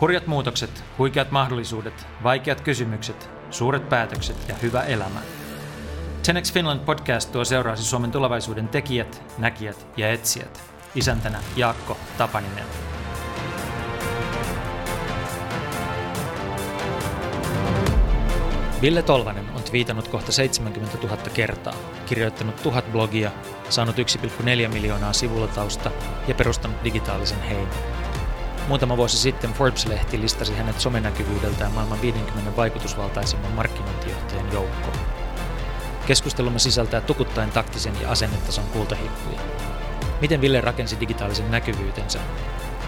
Hurjat muutokset, huikeat mahdollisuudet, vaikeat kysymykset, suuret päätökset ja hyvä elämä. Tenex Finland podcast tuo seuraasi Suomen tulevaisuuden tekijät, näkijät ja etsijät. Isäntänä Jaakko Tapaninen. Ville Tolvanen on twiitannut kohta 70 000 kertaa, kirjoittanut tuhat blogia, saanut 1,4 miljoonaa sivulatausta ja perustanut digitaalisen heinän. Muutama vuosi sitten Forbes-lehti listasi hänet somenäkyvyydeltään maailman 50 vaikutusvaltaisimman markkinointijohtajan joukkoon. Keskustelumme sisältää tukuttaen taktisen ja asennetason kultahippuja. Miten Ville rakensi digitaalisen näkyvyytensä?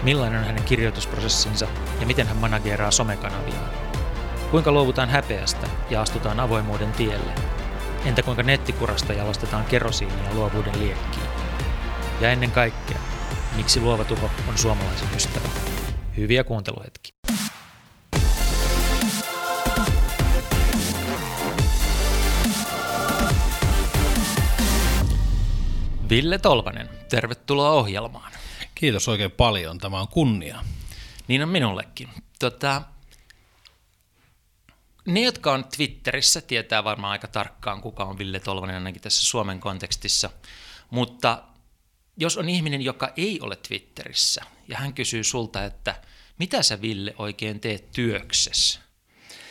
Millainen on hänen kirjoitusprosessinsa ja miten hän manageeraa somekanaviaan? Kuinka luovutaan häpeästä ja astutaan avoimuuden tielle? Entä kuinka nettikurasta jalostetaan kerosiinia luovuuden liekkiin? Ja ennen kaikkea, miksi luova tuho on suomalaisen ystävä? Hyviä kuunteluhetki. Ville Tolvanen, tervetuloa ohjelmaan. Kiitos oikein paljon, tämä on kunnia. Niin on minullekin. Tota, ne, jotka on Twitterissä, tietää varmaan aika tarkkaan, kuka on Ville Tolvanen ainakin tässä Suomen kontekstissa. Mutta jos on ihminen, joka ei ole Twitterissä, ja hän kysyy sulta, että mitä sä Ville oikein teet työksessä,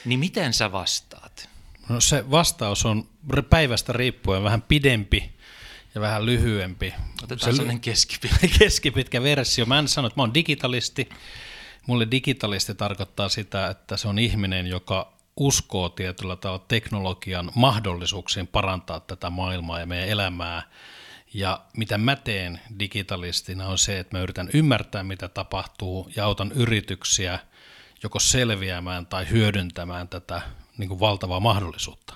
niin miten sä vastaat? No se vastaus on päivästä riippuen vähän pidempi ja vähän lyhyempi. Otetaan se sellainen keskipitkä. keskipitkä versio. Mä en sano, että mä oon digitalisti. Mulle digitalisti tarkoittaa sitä, että se on ihminen, joka uskoo tietyllä tavalla teknologian mahdollisuuksiin parantaa tätä maailmaa ja meidän elämää. Ja mitä mä teen digitalistina on se, että mä yritän ymmärtää, mitä tapahtuu ja autan yrityksiä joko selviämään tai hyödyntämään tätä niin kuin valtavaa mahdollisuutta.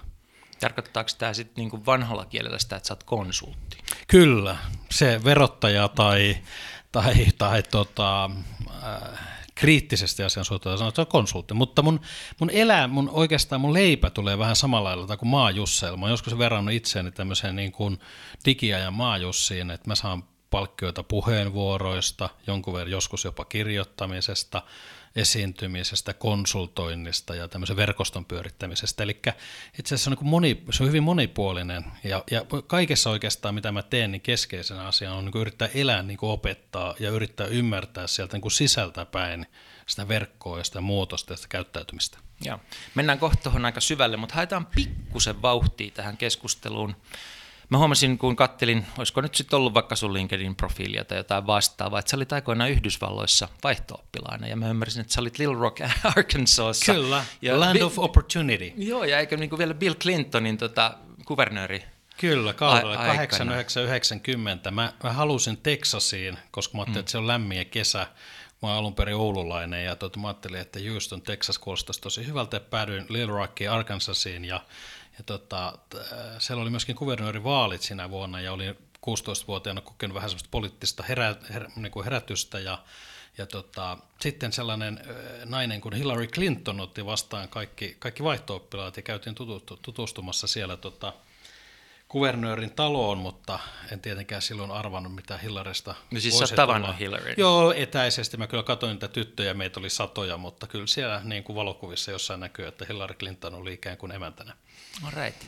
Tarkoittaako tämä sitten niin vanhalla kielellä sitä, että sä oot konsultti? Kyllä, se verottaja tai, tai, tai tota, äh, kriittisesti asian suhteen sanoa, että se on konsultti. Mutta mun, mun elää, mun oikeastaan mun leipä tulee vähän samalla lailla kuin maajusseilla. Mä oon joskus verrannut itseäni tämmöiseen niin kuin digiajan maajussiin, että mä saan palkkioita puheenvuoroista, jonkun verran joskus jopa kirjoittamisesta, esiintymisestä, konsultoinnista ja tämmöisen verkoston pyörittämisestä. Eli itse asiassa on, niin moni, se on hyvin monipuolinen ja, ja kaikessa oikeastaan mitä mä teen, niin keskeisenä asiana on niin yrittää elää niin opettaa ja yrittää ymmärtää sieltä niin sisältä päin sitä verkkoa ja sitä muutosta ja sitä käyttäytymistä. Joo. Mennään kohta tuohon aika syvälle, mutta haetaan pikkusen vauhtia tähän keskusteluun. Mä huomasin, kun kattelin, olisiko nyt sitten ollut vaikka sun LinkedIn-profiilia tai jotain vastaavaa, että sä olit aikoinaan Yhdysvalloissa vaihto ja mä ymmärsin, että sä olit Little Rock, Arkansasissa. Kyllä, ja Land Bi- of Opportunity. Joo, ja eikö niin kuin vielä Bill Clintonin tota, kuvernööri Kyllä, kaudella 8990. Mä, mä halusin Texasiin, koska mä ajattelin, mm. että se on lämmin ja kesä. Mä oon alun perin oululainen ja tuota, mä ajattelin, että Houston, Texas kuulostaisi tosi hyvältä päädyin Little Rockiin, Arkansasiin ja ja tota, siellä oli myöskin kuvernöörivaalit siinä vuonna ja oli 16-vuotiaana kokenut vähän semmoista poliittista herä, her, niin kuin herätystä ja, ja tota, sitten sellainen nainen kuin Hillary Clinton otti vastaan kaikki, kaikki vaihto ja käytiin tutustumassa siellä tota, kuvernöörin taloon, mutta en tietenkään silloin arvannut, mitä Hillarista No siis sä tavannut Hillary? Joo, etäisesti. Mä kyllä katsoin niitä tyttöjä, meitä oli satoja, mutta kyllä siellä niin kuin valokuvissa jossain näkyy, että Hillary Clinton oli ikään kuin emäntänä. All right.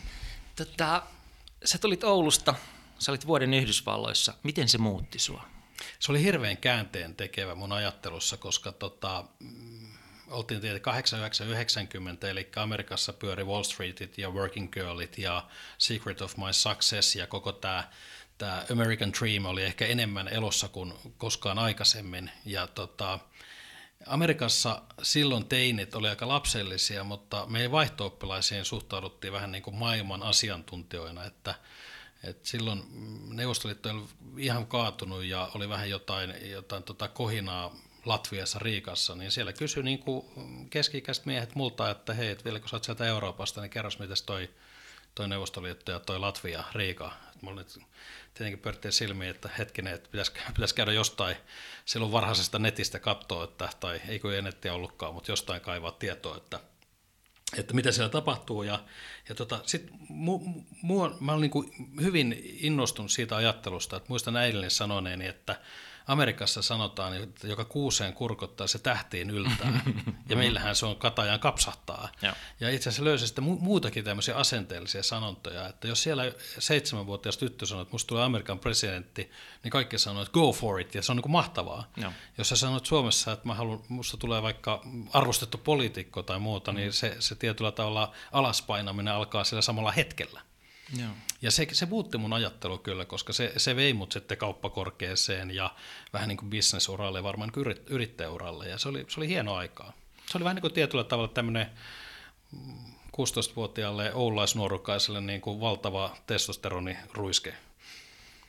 Tota, sä tulit Oulusta, sä olit vuoden Yhdysvalloissa. Miten se muutti sua? Se oli hirveän käänteen tekevä mun ajattelussa, koska tota, oltiin tietenkin 90 eli Amerikassa pyöri Wall Streetit ja Working Girlit ja Secret of My Success ja koko tämä tämä American Dream oli ehkä enemmän elossa kuin koskaan aikaisemmin. Ja tota, Amerikassa silloin teinit oli aika lapsellisia, mutta me ei vaihto suhtauduttiin vähän niin kuin maailman asiantuntijoina, että, että silloin Neuvostoliitto oli ihan kaatunut ja oli vähän jotain, jotain tota kohinaa Latviassa, Riikassa, niin siellä kysyi niin keski-ikäiset miehet multa, että hei, että vielä kun sä oot sieltä Euroopasta, niin kerros, miten toi, toi Neuvostoliitto ja toi Latvia, Riika. Mulla nyt tietenkin pörttiin silmiin, että hetkinen, että pitäisi, pitäisi käydä jostain silloin varhaisesta netistä katsoa, että, tai ei kun ei nettiä ollutkaan, mutta jostain kaivaa tietoa, että, että mitä siellä tapahtuu. Ja, ja tota, sit mu, mu, mä olen niin hyvin innostunut siitä ajattelusta, että muistan äidilleni sanoneeni, että Amerikassa sanotaan, että joka kuuseen kurkottaa, se tähtiin yltää. ja meillähän se on katajan kapsahtaa. Joo. Ja itse asiassa löysin sitten mu- muutakin tämmöisiä asenteellisia sanontoja, että jos siellä seitsemänvuotias tyttö sanoo, että musta tulee Amerikan presidentti, niin kaikki sanoo, että go for it, ja se on niin kuin mahtavaa. Joo. Jos sä sanot Suomessa, että mä haluan, musta tulee vaikka arvostettu poliitikko tai muuta, niin se, se tietyllä tavalla alaspainaminen alkaa sillä samalla hetkellä. Joo. Ja se, se muutti mun ajattelu kyllä, koska se, se vei mut sitten kauppakorkeeseen ja vähän niin kuin bisnesuralle ja varmaan niin yrit, yrittäjäuralle. Ja se oli, se oli hieno aikaa. Se oli vähän niin kuin tietyllä tavalla tämmöinen 16-vuotiaalle oulaisnuorukaiselle niin kuin valtava testosteroniruiske.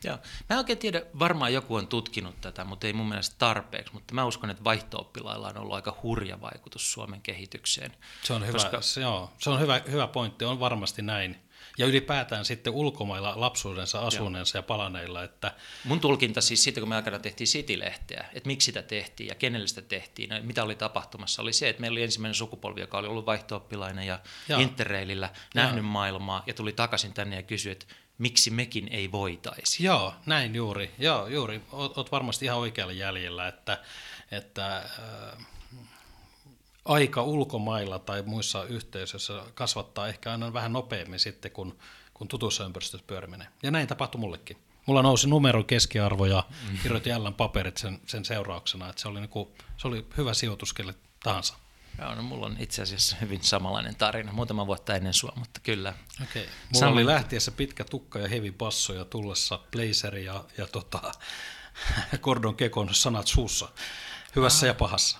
Joo. Mä en oikein tiedä, varmaan joku on tutkinut tätä, mutta ei mun mielestä tarpeeksi, mutta mä uskon, että vaihto-oppilailla on ollut aika hurja vaikutus Suomen kehitykseen. Se on hyvä, Koska- se, joo, se on hyvä, hyvä pointti, on varmasti näin. Ja ylipäätään sitten ulkomailla lapsuudensa asuneensa ja palaneilla, että Mun tulkinta siis siitä, kun me aikana tehtiin City-lehteä, että miksi sitä tehtiin ja kenelle sitä tehtiin, ja mitä oli tapahtumassa, oli se, että meillä oli ensimmäinen sukupolvi, joka oli ollut vaihto-oppilainen ja Joo. interreilillä, nähnyt maailmaa ja tuli takaisin tänne ja kysyi, että miksi mekin ei voitaisi. Joo, näin juuri. Joo, juuri. Oot, oot varmasti ihan oikealla jäljellä, että, että äh, aika ulkomailla tai muissa yhteisöissä kasvattaa ehkä aina vähän nopeammin sitten, kun, kun tutussa ympäristössä pyöriminen. Ja näin tapahtui mullekin. Mulla nousi numero keskiarvo ja kirjoitin jälleen paperit sen, sen seurauksena, että se oli, niinku, se oli hyvä sijoitus kelle tahansa. Joo, no mulla on itse asiassa hyvin samanlainen tarina, muutama vuotta ennen sua, mutta kyllä. Okei. Mulla Sama- oli lähtiessä pitkä tukka ja heavy basso ja tullessa blazeri ja, ja tota, Gordon Kekon sanat suussa. Hyvässä ja pahassa.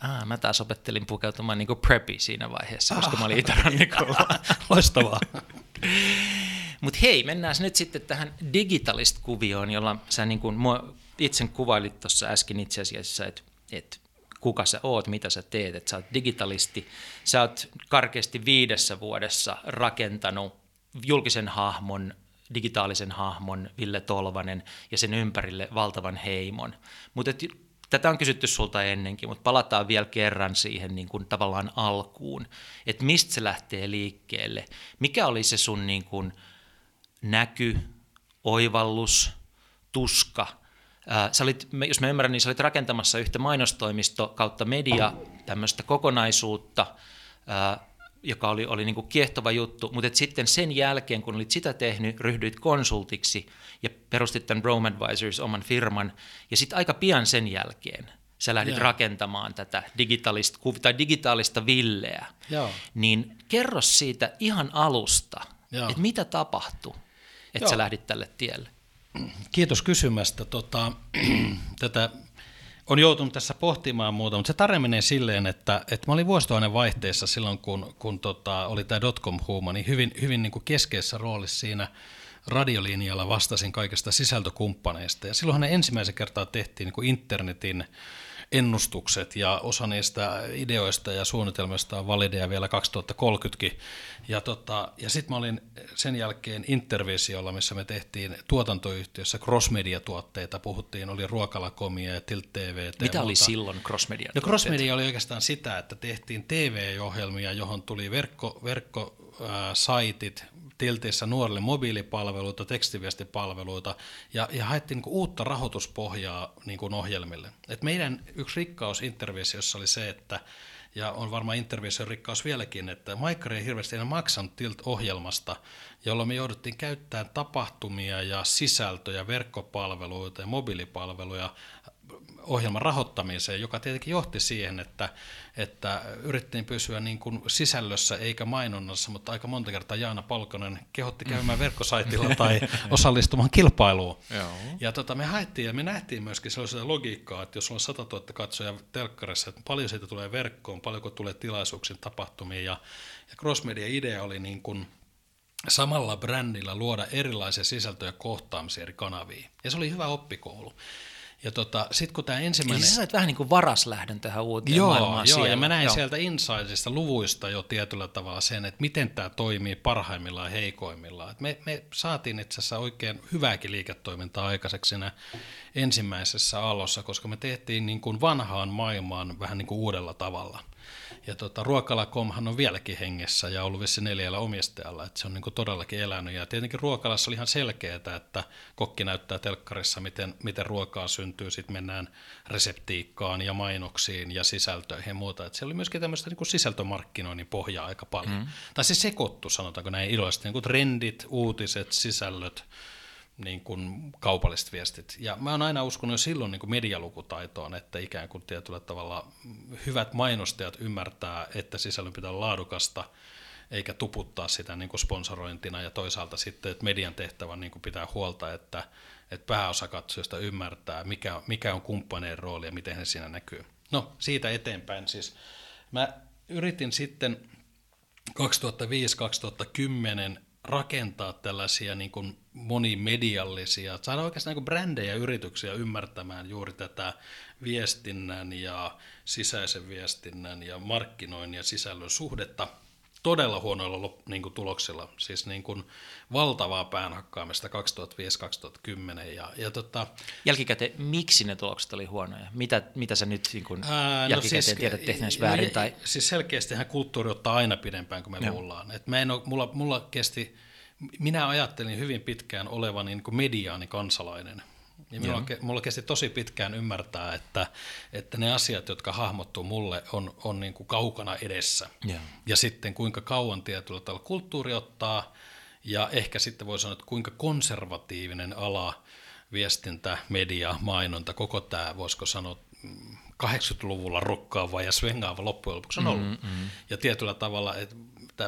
Ah, mä taas opettelin pukeutumaan niin preppy siinä vaiheessa, koska mä olin Itä-rannikolla. Loistavaa. Mutta hei, mennään nyt sitten tähän digitalist-kuvioon, jolla sä niin kuin itse kuvailit tuossa äsken itse asiassa, että et kuka sä oot, mitä sä teet, että sä oot digitalisti. Sä oot karkeasti viidessä vuodessa rakentanut julkisen hahmon, digitaalisen hahmon, Ville Tolvanen, ja sen ympärille valtavan heimon. Mutta tätä on kysytty sulta ennenkin, mutta palataan vielä kerran siihen niin kuin tavallaan alkuun, että mistä se lähtee liikkeelle. Mikä oli se sun niin kuin näky, oivallus, tuska. Ää, Sä olit, jos mä ymmärrän, niin sä olit rakentamassa yhtä mainostoimisto kautta media tämmöistä kokonaisuutta, ää, joka oli, oli niin kuin kiehtova juttu, mutta et sitten sen jälkeen, kun olit sitä tehnyt, ryhdyit konsultiksi ja perustit tämän Rome Advisors oman firman, ja sitten aika pian sen jälkeen sä lähdit Joo. rakentamaan tätä digitaalista, tai digitaalista villeä. Joo. Niin kerro siitä ihan alusta, Joo. että mitä tapahtui, että Joo. sä lähdit tälle tielle. Kiitos kysymästä. Tota, tätä on joutunut tässä pohtimaan muuta, mutta se tarina menee silleen, että, että mä olin vuosituhannen vaihteessa silloin, kun, kun tota, oli tämä dotcom-huuma, niin hyvin, hyvin niin kuin keskeisessä roolissa siinä radiolinjalla vastasin kaikista sisältökumppaneista. Ja silloinhan ne ensimmäisen kertaa tehtiin niin kuin internetin ennustukset ja osa niistä ideoista ja suunnitelmista on valideja vielä 2030kin. Ja, tota, ja sitten mä olin sen jälkeen Intervisiolla, missä me tehtiin tuotantoyhtiössä crossmedia-tuotteita, puhuttiin, oli Ruokalakomia ja Tilt TV. Mitä oli silloin crossmedia? No crossmedia oli oikeastaan sitä, että tehtiin TV-ohjelmia, johon tuli verkko, verkkosaitit, Tiltissä nuorille mobiilipalveluita, tekstiviestipalveluita ja, ja haettiin niin uutta rahoituspohjaa niin kuin ohjelmille. Et meidän yksi rikkaus Intervisiossa oli se, että ja on varmaan Intervision rikkaus vieläkin, että Maikkari ei hirveästi enää maksanut Tilt-ohjelmasta, jolloin me jouduttiin käyttämään tapahtumia ja sisältöjä, verkkopalveluita ja mobiilipalveluja ohjelman rahoittamiseen, joka tietenkin johti siihen, että, että yritettiin pysyä niin kuin sisällössä eikä mainonnassa, mutta aika monta kertaa Jaana Palkonen kehotti käymään verkkosaitilla tai osallistumaan kilpailuun. Joo. Ja tota, me haettiin ja me nähtiin myöskin sellaista logiikkaa, että jos sulla on 100 000 katsoja telkkarissa, että paljon siitä tulee verkkoon, paljonko tulee tilaisuuksiin, tapahtumiin. Ja, ja Crossmedia-idea oli niin kuin samalla brändillä luoda erilaisia sisältöjä kohtaamisia eri kanaviin. Ja se oli hyvä oppikoulu. Ja tota, sitten kun tämä Eli ensimmäinen... sä sait vähän niin kuin varaslähdön tähän uuteen Joo, maailmaan joo siellä. ja mä näin Joo. sieltä insidesta luvuista jo tietyllä tavalla sen, että miten tämä toimii parhaimmillaan ja heikoimmillaan. Et me, me saatiin itse asiassa oikein hyvääkin liiketoimintaa aikaiseksi siinä ensimmäisessä alossa, koska me tehtiin niin kuin vanhaan maailmaan vähän niin kuin uudella tavalla. Ja tota, Ruokala.comhan on vieläkin hengessä ja ollut vissi neljällä omistajalla, että se on niin kuin todellakin elänyt. Ja tietenkin Ruokalassa oli ihan selkeää, että kokki näyttää telkkarissa, miten, miten ruokaa syntyy, sitten mennään reseptiikkaan ja mainoksiin ja sisältöihin ja muuta. Että se oli myöskin tämmöistä niin kuin sisältömarkkinoinnin pohjaa aika paljon. Mm. Tai se sekoittu, sanotaanko näin iloisesti, niin kuin trendit, uutiset, sisällöt, niin kuin kaupalliset viestit. Ja mä oon aina uskonut silloin niin kuin medialukutaitoon, että ikään kuin tietyllä tavalla hyvät mainostajat ymmärtää, että sisällön pitää olla laadukasta, eikä tuputtaa sitä niin kuin sponsorointina, ja toisaalta sitten, että median tehtävä niin kuin pitää huolta, että, että pääosa katsojista ymmärtää, mikä, mikä on kumppaneen rooli ja miten he siinä näkyy. No, siitä eteenpäin siis. Mä yritin sitten 2005-2010 rakentaa tällaisia niin kuin monimediallisia, saada oikeastaan niin brändejä yrityksiä ymmärtämään juuri tätä viestinnän ja sisäisen viestinnän ja markkinoinnin ja sisällön suhdetta todella huonoilla niin kuin tuloksilla, siis niin kuin valtavaa päänhakkaamista 2005-2010. Ja, ja tota, Jälkikäteen, miksi ne tulokset oli huonoja? Mitä, mitä sä nyt niin kuin ää, no jälkikäteen siis, tiedät tehneensä väärin? No, tai? Siis selkeästihän kulttuuri ottaa aina pidempään kuin me no. luullaan. Et mä en ole, mulla, mulla kesti, minä ajattelin hyvin pitkään olevan niin kuin mediaani kansalainen. Ja minulla, mulla kesti tosi pitkään ymmärtää, että, että ne asiat, jotka hahmottuu mulle, on, on niin kuin kaukana edessä. Ja. ja sitten kuinka kauan tietyllä tavalla kulttuuri ottaa, ja ehkä sitten voi sanoa, että kuinka konservatiivinen ala, viestintä, media, mainonta, koko tämä, voisiko sanoa, 80-luvulla rokkaava ja svengaava loppujen lopuksi on ollut. Mm-hmm. Ja tietyllä tavalla, että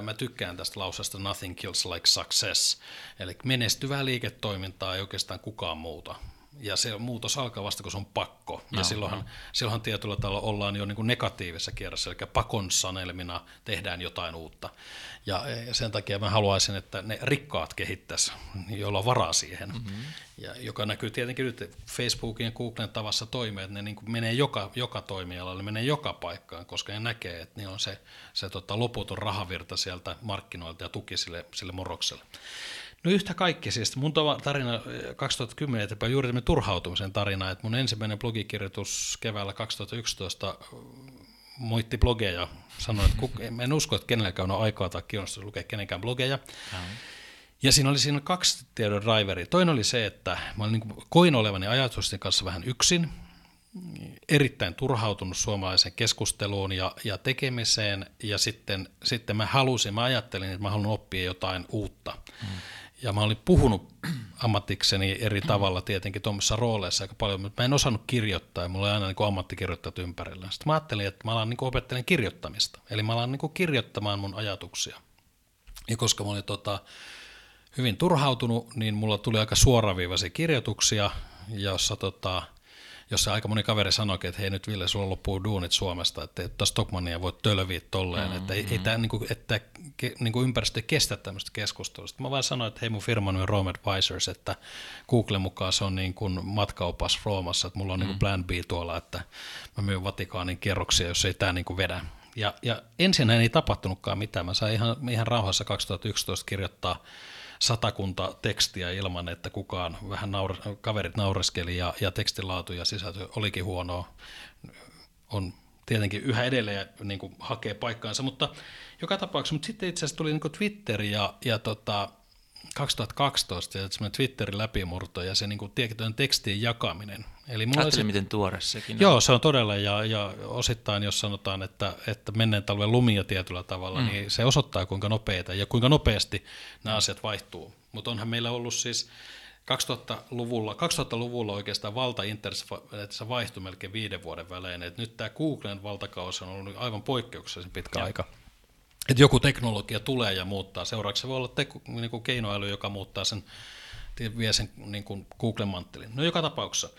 mä tykkään tästä lausesta nothing kills like success, eli menestyvää liiketoimintaa ei oikeastaan kukaan muuta ja se muutos alkaa vasta, kun se on pakko. Ja no, silloinhan, no. silloinhan tietyllä tavalla ollaan jo niin kuin negatiivisessa kierrossa, eli pakon sanelmina tehdään jotain uutta. Ja sen takia mä haluaisin, että ne rikkaat kehittäisi, joilla on varaa siihen. Mm-hmm. Ja joka näkyy tietenkin nyt Facebookin ja Googlen tavassa toimia, että ne niin kuin menee joka, joka toimialalle, menee joka paikkaan, koska ne näkee, että niin on se, se tota, loputon rahavirta sieltä markkinoilta ja tuki sille, sille morokselle. No yhtä kaikki, siis mun tarina 2010 eh, eteenpäin juuri tämmöinen turhautumisen tarina, että mun ensimmäinen blogikirjoitus keväällä 2011 moitti blogeja, sanoi, että kuk, en usko, että kenelläkään on aikaa tai kiinnostus lukea kenenkään blogeja. Ja siinä oli siinä kaksi tiedon driveria. Toinen oli se, että mä olin niin koin olevani ajatusten kanssa vähän yksin, erittäin turhautunut suomalaisen keskusteluun ja, ja tekemiseen, ja sitten, sitten mä halusin, mä ajattelin, että mä haluan oppia jotain uutta. Hmm ja mä olin puhunut ammatikseni eri tavalla tietenkin tuommoisessa rooleissa aika paljon, mutta mä en osannut kirjoittaa ja mulla oli aina niin ammattikirjoittajat ympärillä. Sitten mä ajattelin, että mä alan niin opettelen kirjoittamista, eli mä alan niin kirjoittamaan mun ajatuksia. Ja koska mä olin tota, hyvin turhautunut, niin mulla tuli aika suoraviivaisia kirjoituksia, jossa tota, jossa aika moni kaveri sanoi, että hei nyt Ville, sulla loppuu duunit Suomesta, että ei Stockmania voi tölviä tolleen, mm-hmm. että ei, ei mm. tämä niinku, että niinku ympäristö kestä tämmöistä keskustelusta. Mä vaan sanoin, että hei mun firman on Rome Advisors, että Google mukaan se on niin kuin matkaopas Roomassa, että mulla on mm-hmm. niin plan B tuolla, että mä myyn Vatikaanin kerroksia, jos ei tämä niin vedä. Ja, ja ensin ei tapahtunutkaan mitään. Mä sain ihan, ihan rauhassa 2011 kirjoittaa satakunta tekstiä ilman, että kukaan vähän naur, kaverit naureskeli ja, ja tekstilaatu ja sisältö olikin huonoa. On tietenkin yhä edelleen niin kuin hakee paikkaansa, mutta joka tapauksessa, mutta sitten itse asiassa tuli niin kuin Twitter ja, ja tota, 2012 ja semmoinen Twitterin läpimurto ja se niin kuin tekstien jakaminen. Eli mulla se, miten tuore sekin Joo, on. se on todella, ja, ja osittain jos sanotaan, että, että menneen talven lumia tietyllä tavalla, mm. niin se osoittaa kuinka nopeita ja kuinka nopeasti nämä asiat vaihtuu. Mutta onhan meillä ollut siis 2000-luvulla, 2000-luvulla oikeastaan valta internetissä vaihtui melkein viiden vuoden välein. Et nyt tämä Googlen valtakausi on ollut aivan poikkeuksellisen pitkä ja. aika että joku teknologia tulee ja muuttaa. Seuraavaksi voi olla teku, niin kuin keinoäly, joka muuttaa sen, vie sen niin kuin Google-manttelin. No joka tapauksessa.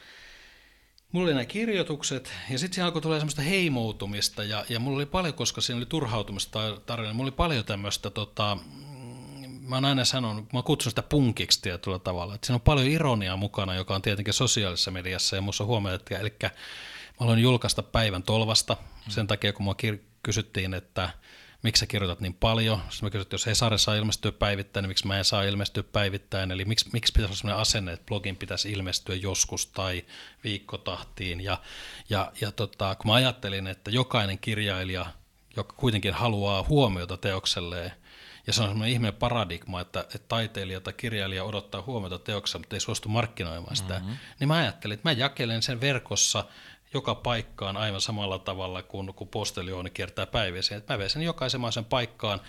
Mulla oli nämä kirjoitukset, ja sitten siinä alkoi tulla semmoista heimoutumista, ja, ja mulla oli paljon, koska siinä oli turhautumista tarina, mulla oli paljon tämmöistä, tota, mä oon aina sanonut, mä kutsun sitä punkiksi tietyllä tavalla, että siinä on paljon ironiaa mukana, joka on tietenkin sosiaalisessa mediassa, ja musta huomioon, että eli mä aloin julkaista päivän tolvasta, sen takia kun mua kysyttiin, että miksi sä kirjoitat niin paljon. Sitten mä kysyin, että jos Hesari saa ilmestyä päivittäin, niin miksi mä en saa ilmestyä päivittäin. Eli miksi, miksi pitäisi olla sellainen asenne, että blogin pitäisi ilmestyä joskus tai viikkotahtiin. Ja, ja, ja tota, kun mä ajattelin, että jokainen kirjailija joka kuitenkin haluaa huomiota teokselleen. Ja se on semmoinen ihmeen paradigma, että, että taiteilija tai kirjailija odottaa huomiota teoksella, mutta ei suostu markkinoimaan sitä. Mm-hmm. Niin mä ajattelin, että mä jakelen sen verkossa joka paikkaan aivan samalla tavalla kuin, kuin posteliooni kiertää päiväisiin. Että mä vein sen jokaisen paikkaan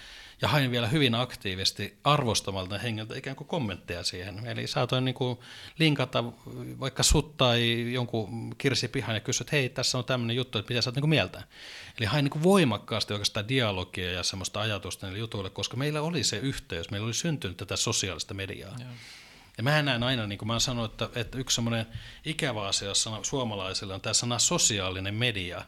ja hain vielä hyvin aktiivisesti arvostamalta hengeltä ikään kuin kommentteja siihen. Eli saatoin niin kuin linkata vaikka sut tai jonkun kirsi pihan ja kysyä, että hei, tässä on tämmöinen juttu, että mitä sä oot niin mieltä. Eli hain niin kuin voimakkaasti oikeastaan dialogia ja semmoista ajatusta niille jutuille, koska meillä oli se yhteys, meillä oli syntynyt tätä sosiaalista mediaa. Joo. Ja mä näen aina, niin kuin mä sanon, että, että yksi semmoinen ikävä asia suomalaisille on tämä sana sosiaalinen media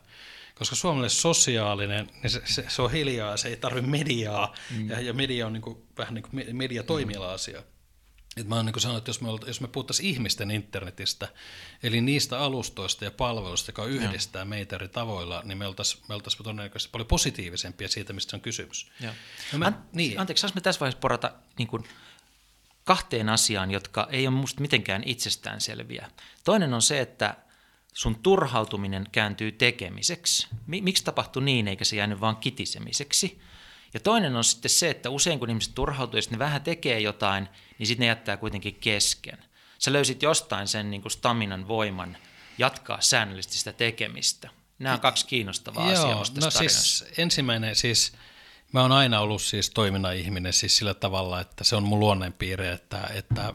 koska suomalainen sosiaalinen, niin se, se, se on hiljaa, se ei tarvitse mediaa, mm. ja, ja media on niin kuin, vähän niin kuin mediatoimiala-asia. Et mä oon niin sanonut, että jos me, jos me puhuttaisiin ihmisten internetistä, eli niistä alustoista ja palveluista, joka yhdistää ja. meitä eri tavoilla, niin me oltaisiin me oltais todennäköisesti paljon positiivisempia siitä, mistä se on kysymys. No mä, An- niin. Anteeksi, saanko me tässä vaiheessa porata niin kuin kahteen asiaan, jotka ei ole musta mitenkään itsestäänselviä. Toinen on se, että sun turhautuminen kääntyy tekemiseksi. Miksi tapahtui niin, eikä se jäänyt vaan kitisemiseksi? Ja toinen on sitten se, että usein kun ihmiset turhautuu, jos ne vähän tekee jotain, niin sitten ne jättää kuitenkin kesken. Sä löysit jostain sen niin kuin staminan voiman jatkaa säännöllisesti sitä tekemistä. Nämä on kaksi kiinnostavaa Joo, asiaa no siis ensimmäinen siis, mä oon aina ollut siis toiminnan ihminen siis sillä tavalla, että se on mun luonneenpiirre, että, että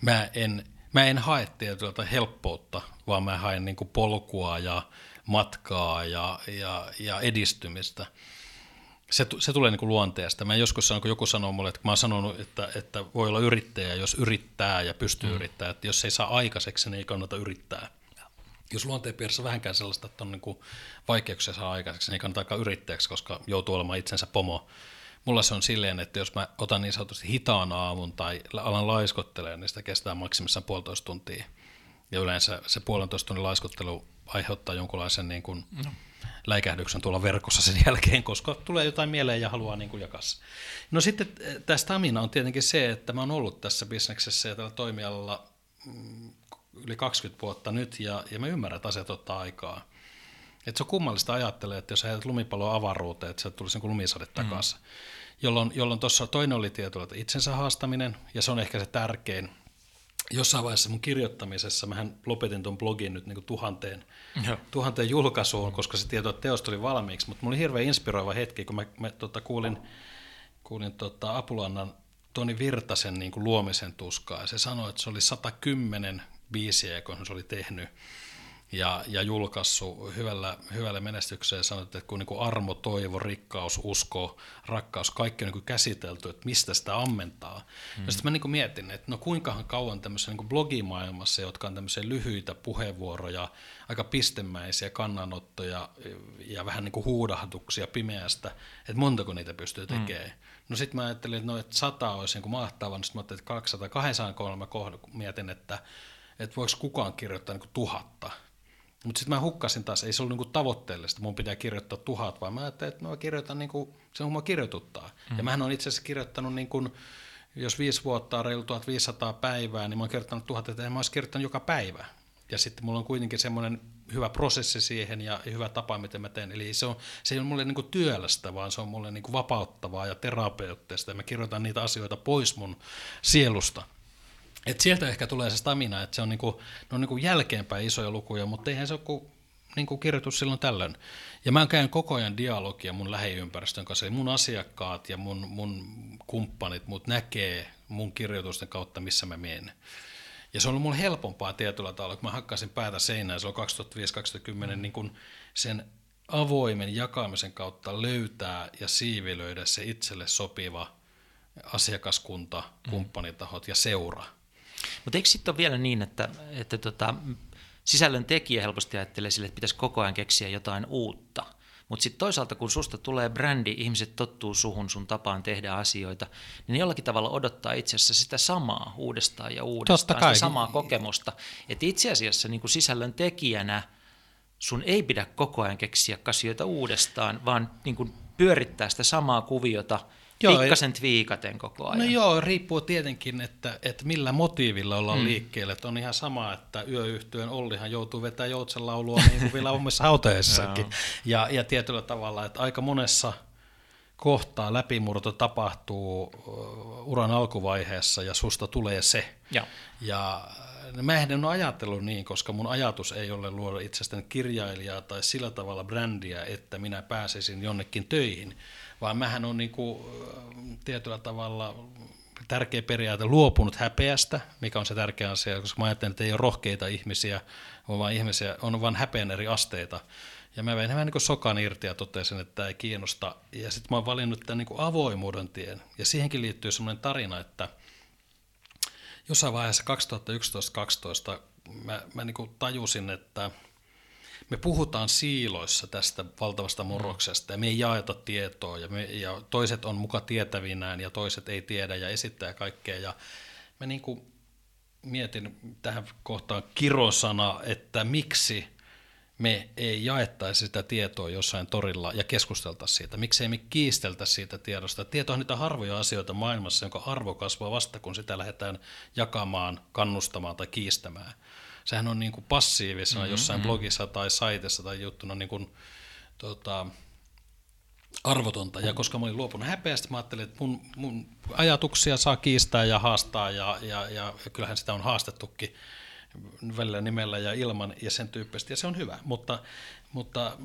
mä en, mä en hae tietyltä helppoutta, vaan mä haen niin kuin polkua ja matkaa ja, ja, ja edistymistä. Se, se tulee niin kuin luonteesta. Mä joskus sanon, kun joku sanoo mulle, että mä oon sanonut, että, että voi olla yrittäjä, jos yrittää ja pystyy mm. yrittämään. Että jos ei saa aikaiseksi, niin ei kannata yrittää. Jos luonteen piirissä vähänkään sellaista, että on niin kuin vaikeuksia saa aikaiseksi, niin ei kannata yrittäjäksi, koska joutuu olemaan itsensä pomo. Mulla se on silleen, että jos mä otan niin sanotusti hitaan aamun tai alan laiskottelemaan, niin sitä kestää maksimissaan puolitoista tuntia. Ja yleensä se puolentoista tunnin laiskuttelu aiheuttaa jonkunlaisen niin kuin no. läikähdyksen tuolla verkossa sen jälkeen, koska tulee jotain mieleen ja haluaa niin kuin jakaa No sitten eh, tästä stamina on tietenkin se, että mä oon ollut tässä bisneksessä ja tällä toimialalla mm, yli 20 vuotta nyt ja, ja mä ymmärrän, että asiat ottaa aikaa. Et se on kummallista ajattelee, että jos heidät lumipallo avaruuteen, että se tulisi niin lumisade takaisin. Mm. Jolloin, jolloin tuossa toinen oli tietyllä, että itsensä haastaminen, ja se on ehkä se tärkein, jossain vaiheessa mun kirjoittamisessa, mähän lopetin tuon blogin nyt niin tuhanteen, Joo. tuhanteen julkaisuun, koska se tieto, että teos tuli valmiiksi, mutta mulla oli hirveän inspiroiva hetki, kun mä, mä tota, kuulin, kuulin tota, Apulannan Toni Virtasen niin kuin luomisen tuskaa, ja se sanoi, että se oli 110 biisiä, kun se oli tehnyt, ja, ja julkaissut hyvällä, hyvällä menestykseen sanot, että kun niin kuin armo, toivo, rikkaus, usko, rakkaus, kaikki on niin kuin käsitelty, että mistä sitä ammentaa. Mm. Ja sitten mä niin kuin mietin, että no kuinkahan kauan tämmöisessä niin blogimaailmassa, jotka on tämmöisiä lyhyitä puheenvuoroja, aika pistemäisiä kannanottoja ja vähän niin kuin huudahduksia pimeästä, että montako niitä pystyy mm. tekemään. Mm. No sitten mä ajattelin, että no, että sata olisi niin kuin mahtavaa, niin sitten mä ajattelin, että 200, 203 kohdan, mietin, että, että voiko kukaan kirjoittaa niin kuin tuhatta mutta sitten mä hukkasin taas, ei se ollut niinku tavoitteellista, mun pitää kirjoittaa tuhat, vaan mä ajattelin, että mä kirjoitan niinku, se on mua kirjoituttaa. Mm. Ja mähän on itse asiassa kirjoittanut, niinku, jos viisi vuotta on reilu 1500 päivää, niin mä oon kirjoittanut tuhat, että mä olisi kirjoittanut joka päivä. Ja sitten mulla on kuitenkin semmoinen hyvä prosessi siihen ja hyvä tapa, miten mä teen. Eli se, on, se ei ole mulle niinku työlästä, vaan se on mulle niinku vapauttavaa ja terapeuttista. Ja mä kirjoitan niitä asioita pois mun sielusta. Et sieltä ehkä tulee se stamina, että se on, niinku, ne on niinku jälkeenpäin isoja lukuja, mutta eihän se ole kuin niinku kirjoitus silloin tällöin. Ja mä käyn koko ajan dialogia mun lähiympäristön kanssa, eli mun asiakkaat ja mun, mun kumppanit mut näkee mun kirjoitusten kautta, missä mä menen. Ja se on ollut mulle helpompaa tietyllä tavalla, kun mä hakkasin päätä seinään silloin 2005-2010, niin kun sen avoimen jakamisen kautta löytää ja siivilöidä se itselle sopiva asiakaskunta, kumppanitahot ja seura – mutta eikö sitten ole vielä niin, että, että tota, sisällön tekijä helposti ajattelee sille, että pitäisi koko ajan keksiä jotain uutta. Mutta sitten toisaalta, kun susta tulee brändi, ihmiset tottuu suhun, sun tapaan tehdä asioita, niin jollakin tavalla odottaa itse asiassa sitä samaa uudestaan ja uudestaan, sitä samaa kokemusta. Että itse asiassa niin kuin sisällön tekijänä sun ei pidä koko ajan keksiä asioita uudestaan, vaan niin kuin pyörittää sitä samaa kuviota – Joo, pikkasen twiikaten koko ajan. No joo, riippuu tietenkin, että, että millä motiivilla ollaan mm. liikkeelle. Että on ihan sama, että yöyhtyön Ollihan joutuu vetämään joutsenlaulua niin kuin vielä omissa hautajaisissakin. ja, ja tietyllä tavalla, että aika monessa kohtaa läpimurto tapahtuu uran alkuvaiheessa ja susta tulee se. Ja, ja mä en ole ajatellut niin, koska mun ajatus ei ole luoda itsestäni kirjailijaa tai sillä tavalla brändiä, että minä pääsisin jonnekin töihin, vaan mähän on niin kuin, tietyllä tavalla tärkeä periaate luopunut häpeästä, mikä on se tärkeä asia, koska mä ajattelen, että ei ole rohkeita ihmisiä, vaan ihmisiä on vain häpeän eri asteita. Ja mä vein vähän niin sokan irti ja totesin, että tämä ei kiinnosta. Ja sitten mä oon valinnut tämän niin avoimuuden tien. Ja siihenkin liittyy semmoinen tarina, että jossain vaiheessa 2011-2012 mä, mä niin tajusin, että me puhutaan siiloissa tästä valtavasta murroksesta ja me ei jaeta tietoa ja, me, ja toiset on muka tietävinään ja toiset ei tiedä ja esittää kaikkea. Ja mä niin kuin mietin tähän kohtaan kirosana, että miksi – me ei jaettaisi sitä tietoa jossain torilla ja keskusteltaisi siitä. Miksei me kiisteltäisi siitä tiedosta. Tieto on niitä harvoja asioita maailmassa, jonka arvo kasvaa vasta, kun sitä lähdetään jakamaan, kannustamaan tai kiistämään. Sehän on niin kuin passiivisena mm-hmm. jossain mm-hmm. blogissa tai saitessa tai juttuna niin kuin, tota, arvotonta. Ja koska mä olin luopunut häpeästä, mä ajattelin, että mun, mun ajatuksia saa kiistää ja haastaa, ja, ja, ja kyllähän sitä on haastettukin välillä nimellä ja ilman ja sen tyyppistä, ja se on hyvä, mutta, mutta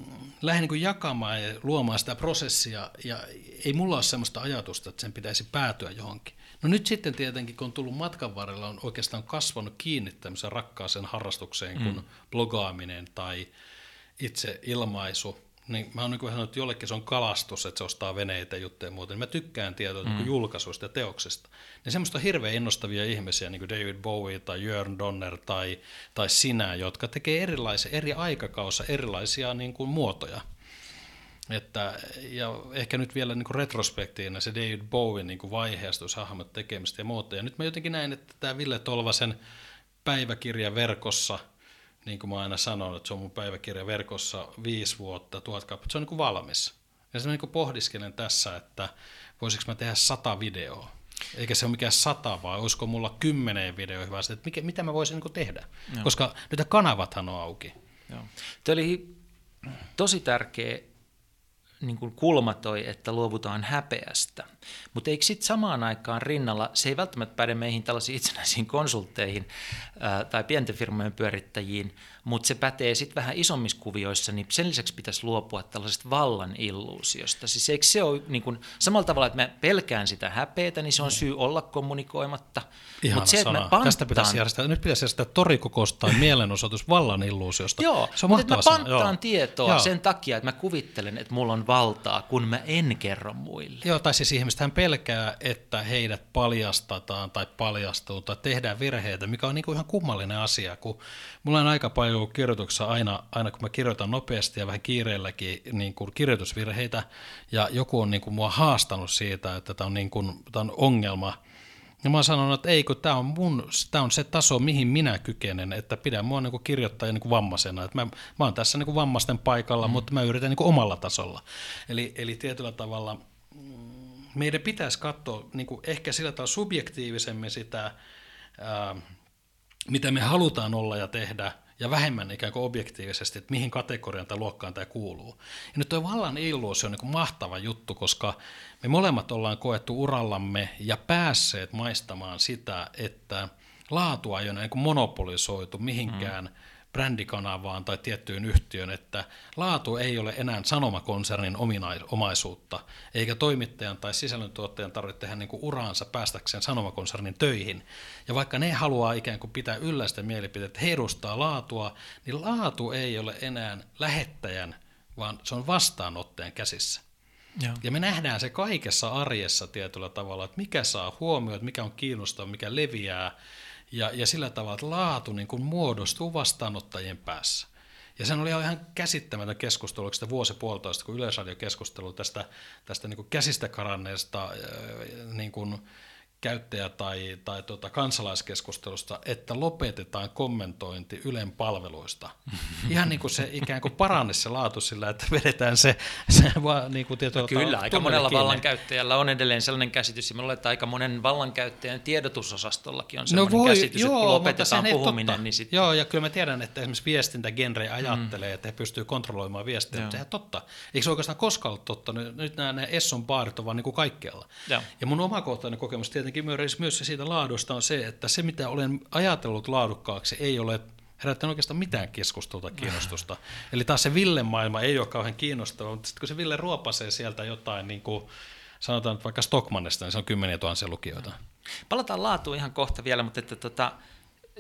lähdin niin jakamaan ja luomaan sitä prosessia, ja ei mulla ole sellaista ajatusta, että sen pitäisi päätyä johonkin. No nyt sitten tietenkin, kun on tullut matkan varrella, on oikeastaan kasvanut kiinni tämmöiseen rakkaaseen harrastukseen kuin mm. blogaaminen tai itse ilmaisu, niin mä oon niin sanonut, että jollekin se on kalastus, että se ostaa veneitä ja juttuja ja muuta. Niin mä tykkään tietoa niin mm. niin julkaisuista ja teoksista. Niin semmoista hirveän innostavia ihmisiä, niin kuin David Bowie tai Jörn Donner tai, tai sinä, jotka tekee erilaisia, eri aikakaussa erilaisia niin kuin muotoja. Että, ja ehkä nyt vielä niin kuin retrospektiina se David Bowie niin kuin vaiheistus, hahmot tekemistä ja muuta. Ja nyt mä jotenkin näin, että tämä Ville Tolvasen päiväkirja verkossa – niin kuin mä aina sanon, että se on mun päiväkirja verkossa viisi vuotta, tuhat kappaletta, se on niin kuin valmis. Ja sitten niin kuin pohdiskelen tässä, että voisiko mä tehdä sata videoa. Eikä se ole mikään sata, vaan olisiko mulla kymmenen videoa hyvä, että mikä, mitä mä voisin niin tehdä. Joo. Koska nyt kanavathan on auki. Joo. Tämä oli tosi tärkeä niin kuin kulma toi, että luovutaan häpeästä. Mutta eikö sitten samaan aikaan rinnalla, se ei välttämättä päde meihin tällaisiin itsenäisiin konsultteihin ää, tai pienten firmojen pyörittäjiin, mutta se pätee sitten vähän isommissa kuvioissa, niin sen lisäksi pitäisi luopua tällaisesta vallan illuusiosta. Siis eikö se ole niin kuin, samalla tavalla, että mä pelkään sitä häpeätä, niin se on syy olla kommunikoimatta. Ihana se, sana. Panttaan... Tästä pitäisi järjestää, nyt pitäisi järjestää torikokous tai mielenosoitus vallan illuusiosta. Joo, se on mutta mä panttaan Joo. tietoa Joo. sen takia, että mä kuvittelen, että mulla on valtaa, kun mä en kerro muille. Joo, tai siis ihmiset hän pelkää, että heidät paljastetaan tai paljastuu tai tehdään virheitä, mikä on niin kuin ihan kummallinen asia, kun mulla on aika paljon kirjoituksessa aina, aina kun mä kirjoitan nopeasti ja vähän kiireelläkin niin kuin kirjoitusvirheitä, ja joku on niin kuin mua haastanut siitä, että tämä on, niin kuin, tämä on ongelma, ja mä oon sanonut, että ei, kun tämä on, mun, tämä on se taso, mihin minä kykenen, että pidän mua niin kirjoittaja niin vammaisena. Että mä, mä oon tässä niin kuin vammaisten paikalla, mm. mutta mä yritän niin kuin omalla tasolla. Eli, eli tietyllä tavalla meidän pitäisi katsoa niin kuin ehkä sillä tavalla subjektiivisemmin sitä, ää, mitä me halutaan olla ja tehdä – ja vähemmän ikään kuin objektiivisesti, että mihin kategoriaan tai luokkaan tämä kuuluu. Ja nyt tuo vallan illuusio on niin kuin mahtava juttu, koska me molemmat ollaan koettu urallamme ja päässeet maistamaan sitä, että laatua ei ole niin kuin monopolisoitu mihinkään mm brändikanavaan tai tiettyyn yhtiön, että laatu ei ole enää sanomakonsernin omaisuutta, eikä toimittajan tai sisällöntuottajan tarvitse tehdä niin kuin uraansa päästäkseen sanomakonsernin töihin. Ja vaikka ne haluaa ikään kuin pitää yllä sitä mielipiteitä, että he edustaa laatua, niin laatu ei ole enää lähettäjän, vaan se on vastaanottajan käsissä. Ja. ja me nähdään se kaikessa arjessa tietyllä tavalla, että mikä saa huomioon, mikä on kiinnostavaa, mikä leviää, ja, ja sillä tavalla, että laatu niin kuin muodostuu vastaanottajien päässä. Ja sen oli ihan käsittämätön keskustelu, sitä vuosi puolitoista, kun Yleisradio keskustelu tästä, tästä niin kuin käsistä karanneesta niin kuin käyttäjä- tai, tai tuota kansalaiskeskustelusta, että lopetetaan kommentointi Ylen palveluista. Ihan niin kuin se ikään kuin paranne se laatu sillä, että vedetään se, se vaan niin kuin no Kyllä, aika monella kiinni. vallankäyttäjällä on edelleen sellainen käsitys, ja että aika monen vallankäyttäjän tiedotusosastollakin on no sellainen no voi, käsitys, joo, että kun lopetetaan puhuminen, niin sitten... Joo, ja kyllä mä tiedän, että esimerkiksi viestintägenre ajattelee, mm. että he pystyy kontrolloimaan viestiä, mutta sehän totta. Eikö se oikeastaan koskaan ole totta? Nyt nämä, nämä Esson baarit on vaan niin kuin kaikkialla. Joo. Ja mun omakohtainen kokemus tietenkin myös siitä laadusta on se, että se mitä olen ajatellut laadukkaaksi ei ole herättänyt oikeastaan mitään keskustelua kiinnostusta. Eli taas se Villen maailma ei ole kauhean kiinnostava, mutta sitten kun se Ville ruopasee sieltä jotain, niin kuin sanotaan vaikka Stockmannesta, niin se on kymmeniä tuhansia lukijoita. Palataan laatuun ihan kohta vielä, mutta että tota,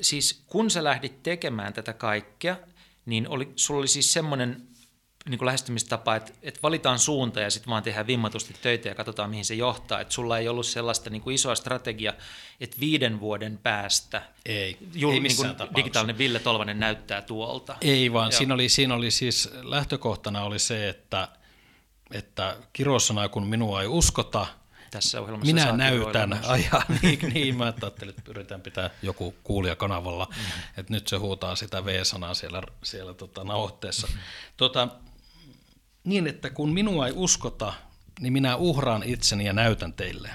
siis kun sä lähdit tekemään tätä kaikkea, niin oli, sulla oli siis semmoinen niin kuin lähestymistapa, että, että valitaan suunta ja sitten vaan tehdään vimmatusti töitä ja katsotaan, mihin se johtaa. Että sulla ei ollut sellaista niin kuin isoa strategiaa, että viiden vuoden päästä ei, jul, ei niin kuin digitaalinen Ville Tolvanen näyttää tuolta. Ei vaan, siinä oli, siinä oli siis lähtökohtana oli se, että, että kirosana kun minua ei uskota, tässä ohjelmassa Minä näytän, ajaa, niin, niin, mä ajattelin, että yritän pitää joku kuulija kanavalla, mm-hmm. että nyt se huutaa sitä V-sanaa siellä, siellä tota, nauhoitteessa. Mm-hmm. Tota, niin, että kun minua ei uskota, niin minä uhraan itseni ja näytän teille.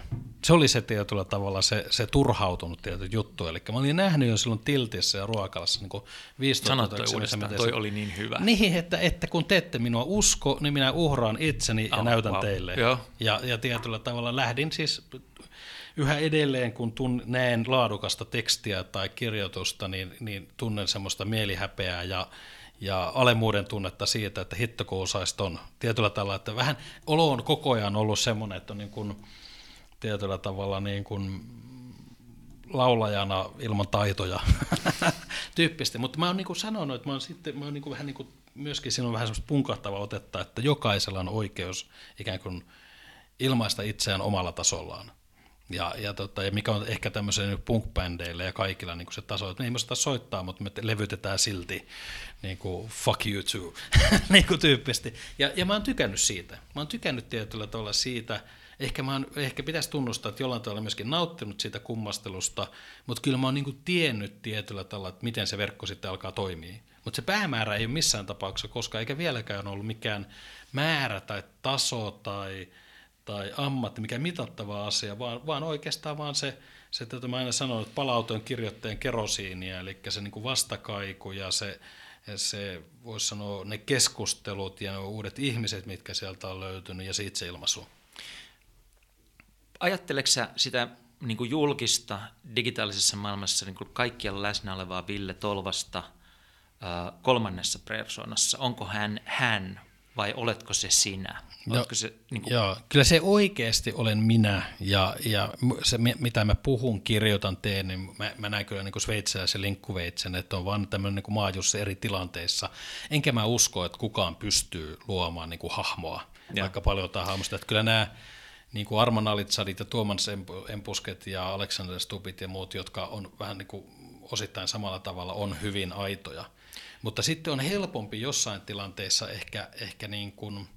Se oli se tietyllä tavalla se, se turhautunut tietty juttu. Eli mä olin nähnyt jo silloin Tiltissä ja Ruokalassa niin 15 Sanot toi uudestaan, toi se, oli niin hyvä. Niin, että, että kun te ette minua usko, niin minä uhraan itseni oh, ja näytän wow. teille. Joo. Ja, ja tietyllä tavalla lähdin siis yhä edelleen, kun tun, näen laadukasta tekstiä tai kirjoitusta, niin, niin tunnen semmoista mielihäpeää ja ja alemuuden tunnetta siitä, että hitto ton. Tietyllä tavalla, että vähän olo on koko ajan ollut semmoinen, että on niin kuin, tietyllä tavalla niin kuin laulajana ilman taitoja tyyppisesti. Mutta mä oon niin kuin sanonut, että mä oon, sitten, mä oon niin kuin vähän niin kuin, myöskin siinä on vähän semmoista punkahtavaa otetta, että jokaisella on oikeus ikään kuin ilmaista itseään omalla tasollaan. Ja, ja, tota, ja mikä on ehkä tämmöiselle punk ja kaikilla niin se taso, että me ei muista soittaa, mutta me levytetään silti niin kuin fuck you too, niin kuin tyyppisesti. Ja, ja mä oon tykännyt siitä. Mä oon tykännyt tietyllä tavalla siitä, ehkä, mä oon, ehkä pitäisi tunnustaa, että jollain tavalla myöskin nauttinut siitä kummastelusta, mutta kyllä mä oon niin tiennyt tietyllä tavalla, että miten se verkko sitten alkaa toimia. Mutta se päämäärä ei ole missään tapauksessa koska eikä vieläkään ollut mikään määrä tai taso tai tai ammatti, mikä mitattava asia, vaan, vaan oikeastaan vaan se, se että mä aina sanon, että palauteen kirjoittajan kerosiinia, eli se niin kuin vastakaiku ja se, se voisi sanoa ne keskustelut ja ne uudet ihmiset, mitkä sieltä on löytynyt ja se itseilmaisu. Ajatteleksä sä sitä niin kuin julkista digitaalisessa maailmassa niin kuin kaikkialla läsnä olevaa Ville Tolvasta kolmannessa persoonassa? Onko hän hän vai oletko se sinä? No, se, niin kuin... Joo, kyllä se oikeasti olen minä ja, ja se, mitä mä puhun, kirjoitan, teen, niin mä, mä näen kyllä niin kuin sveitsiläisen linkkuveitsen, että on vaan tämmöinen niin maajussa eri tilanteissa. Enkä mä usko, että kukaan pystyy luomaan niin kuin hahmoa, ja. vaikka paljon jotain hahmosta. Että kyllä nämä niin kuin Arman Alitsadit ja Tuomas Empusket ja Alexander Stupit ja muut, jotka on vähän niin kuin osittain samalla tavalla, on hyvin aitoja. Mutta sitten on helpompi jossain tilanteessa ehkä, ehkä niin kuin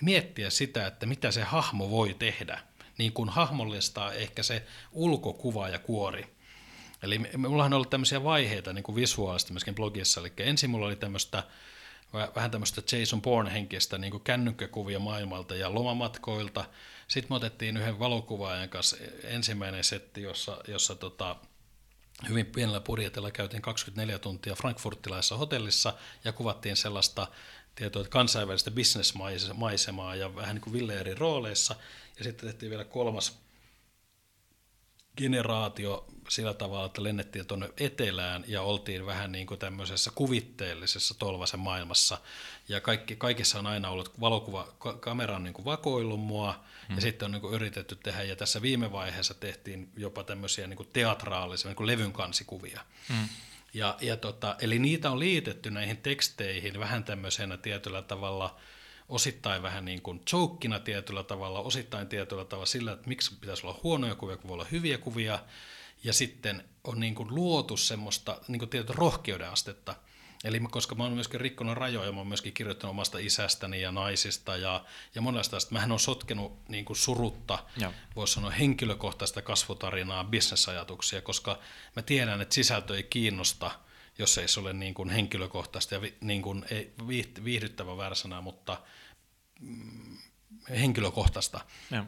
miettiä sitä, että mitä se hahmo voi tehdä, niin kuin hahmollistaa ehkä se ulkokuva ja kuori. Eli mulla on ollut tämmöisiä vaiheita niin kuin visuaalisesti myöskin blogissa, eli ensin mulla oli tämmöistä vähän tämmöistä Jason Bourne-henkistä niin kännykkäkuvia maailmalta ja lomamatkoilta. Sitten me otettiin yhden valokuvaajan kanssa ensimmäinen setti, jossa, jossa tota, hyvin pienellä budjetilla käytiin 24 tuntia frankfurtilaisessa hotellissa ja kuvattiin sellaista tietoa, kansainvälistä bisnesmaisemaa ja vähän niin kuin Ville eri rooleissa. Ja sitten tehtiin vielä kolmas generaatio sillä tavalla, että lennettiin tuonne etelään ja oltiin vähän niin kuin tämmöisessä kuvitteellisessa tolvasen maailmassa. Ja kaikki, kaikissa on aina ollut valokuva, kamera on niin kuin vakoillut mua hmm. ja sitten on niin kuin yritetty tehdä. Ja tässä viime vaiheessa tehtiin jopa tämmöisiä niin kuin teatraalisia niin kuin levyn kansikuvia. Hmm. Ja, ja tota, eli niitä on liitetty näihin teksteihin vähän tämmöisenä tietyllä tavalla – osittain vähän niin kuin chokina tietyllä tavalla, osittain tietyllä tavalla sillä, että miksi pitäisi olla huonoja kuvia, kun voi olla hyviä kuvia, ja sitten on niin kuin luotu semmoista niin kuin rohkeuden astetta. Eli koska mä oon myöskin rikkonut rajoja, mä oon myöskin kirjoittanut omasta isästäni ja naisista ja, ja monesta tästä. Mähän on sotkenut niin kuin surutta, voisi sanoa henkilökohtaista kasvutarinaa, bisnesajatuksia, koska mä tiedän, että sisältö ei kiinnosta, jos ei se ole niin kuin henkilökohtaista ja vi, niin kuin, ei viihdyttävä väärä sana, mutta mm, henkilökohtaista. Ja,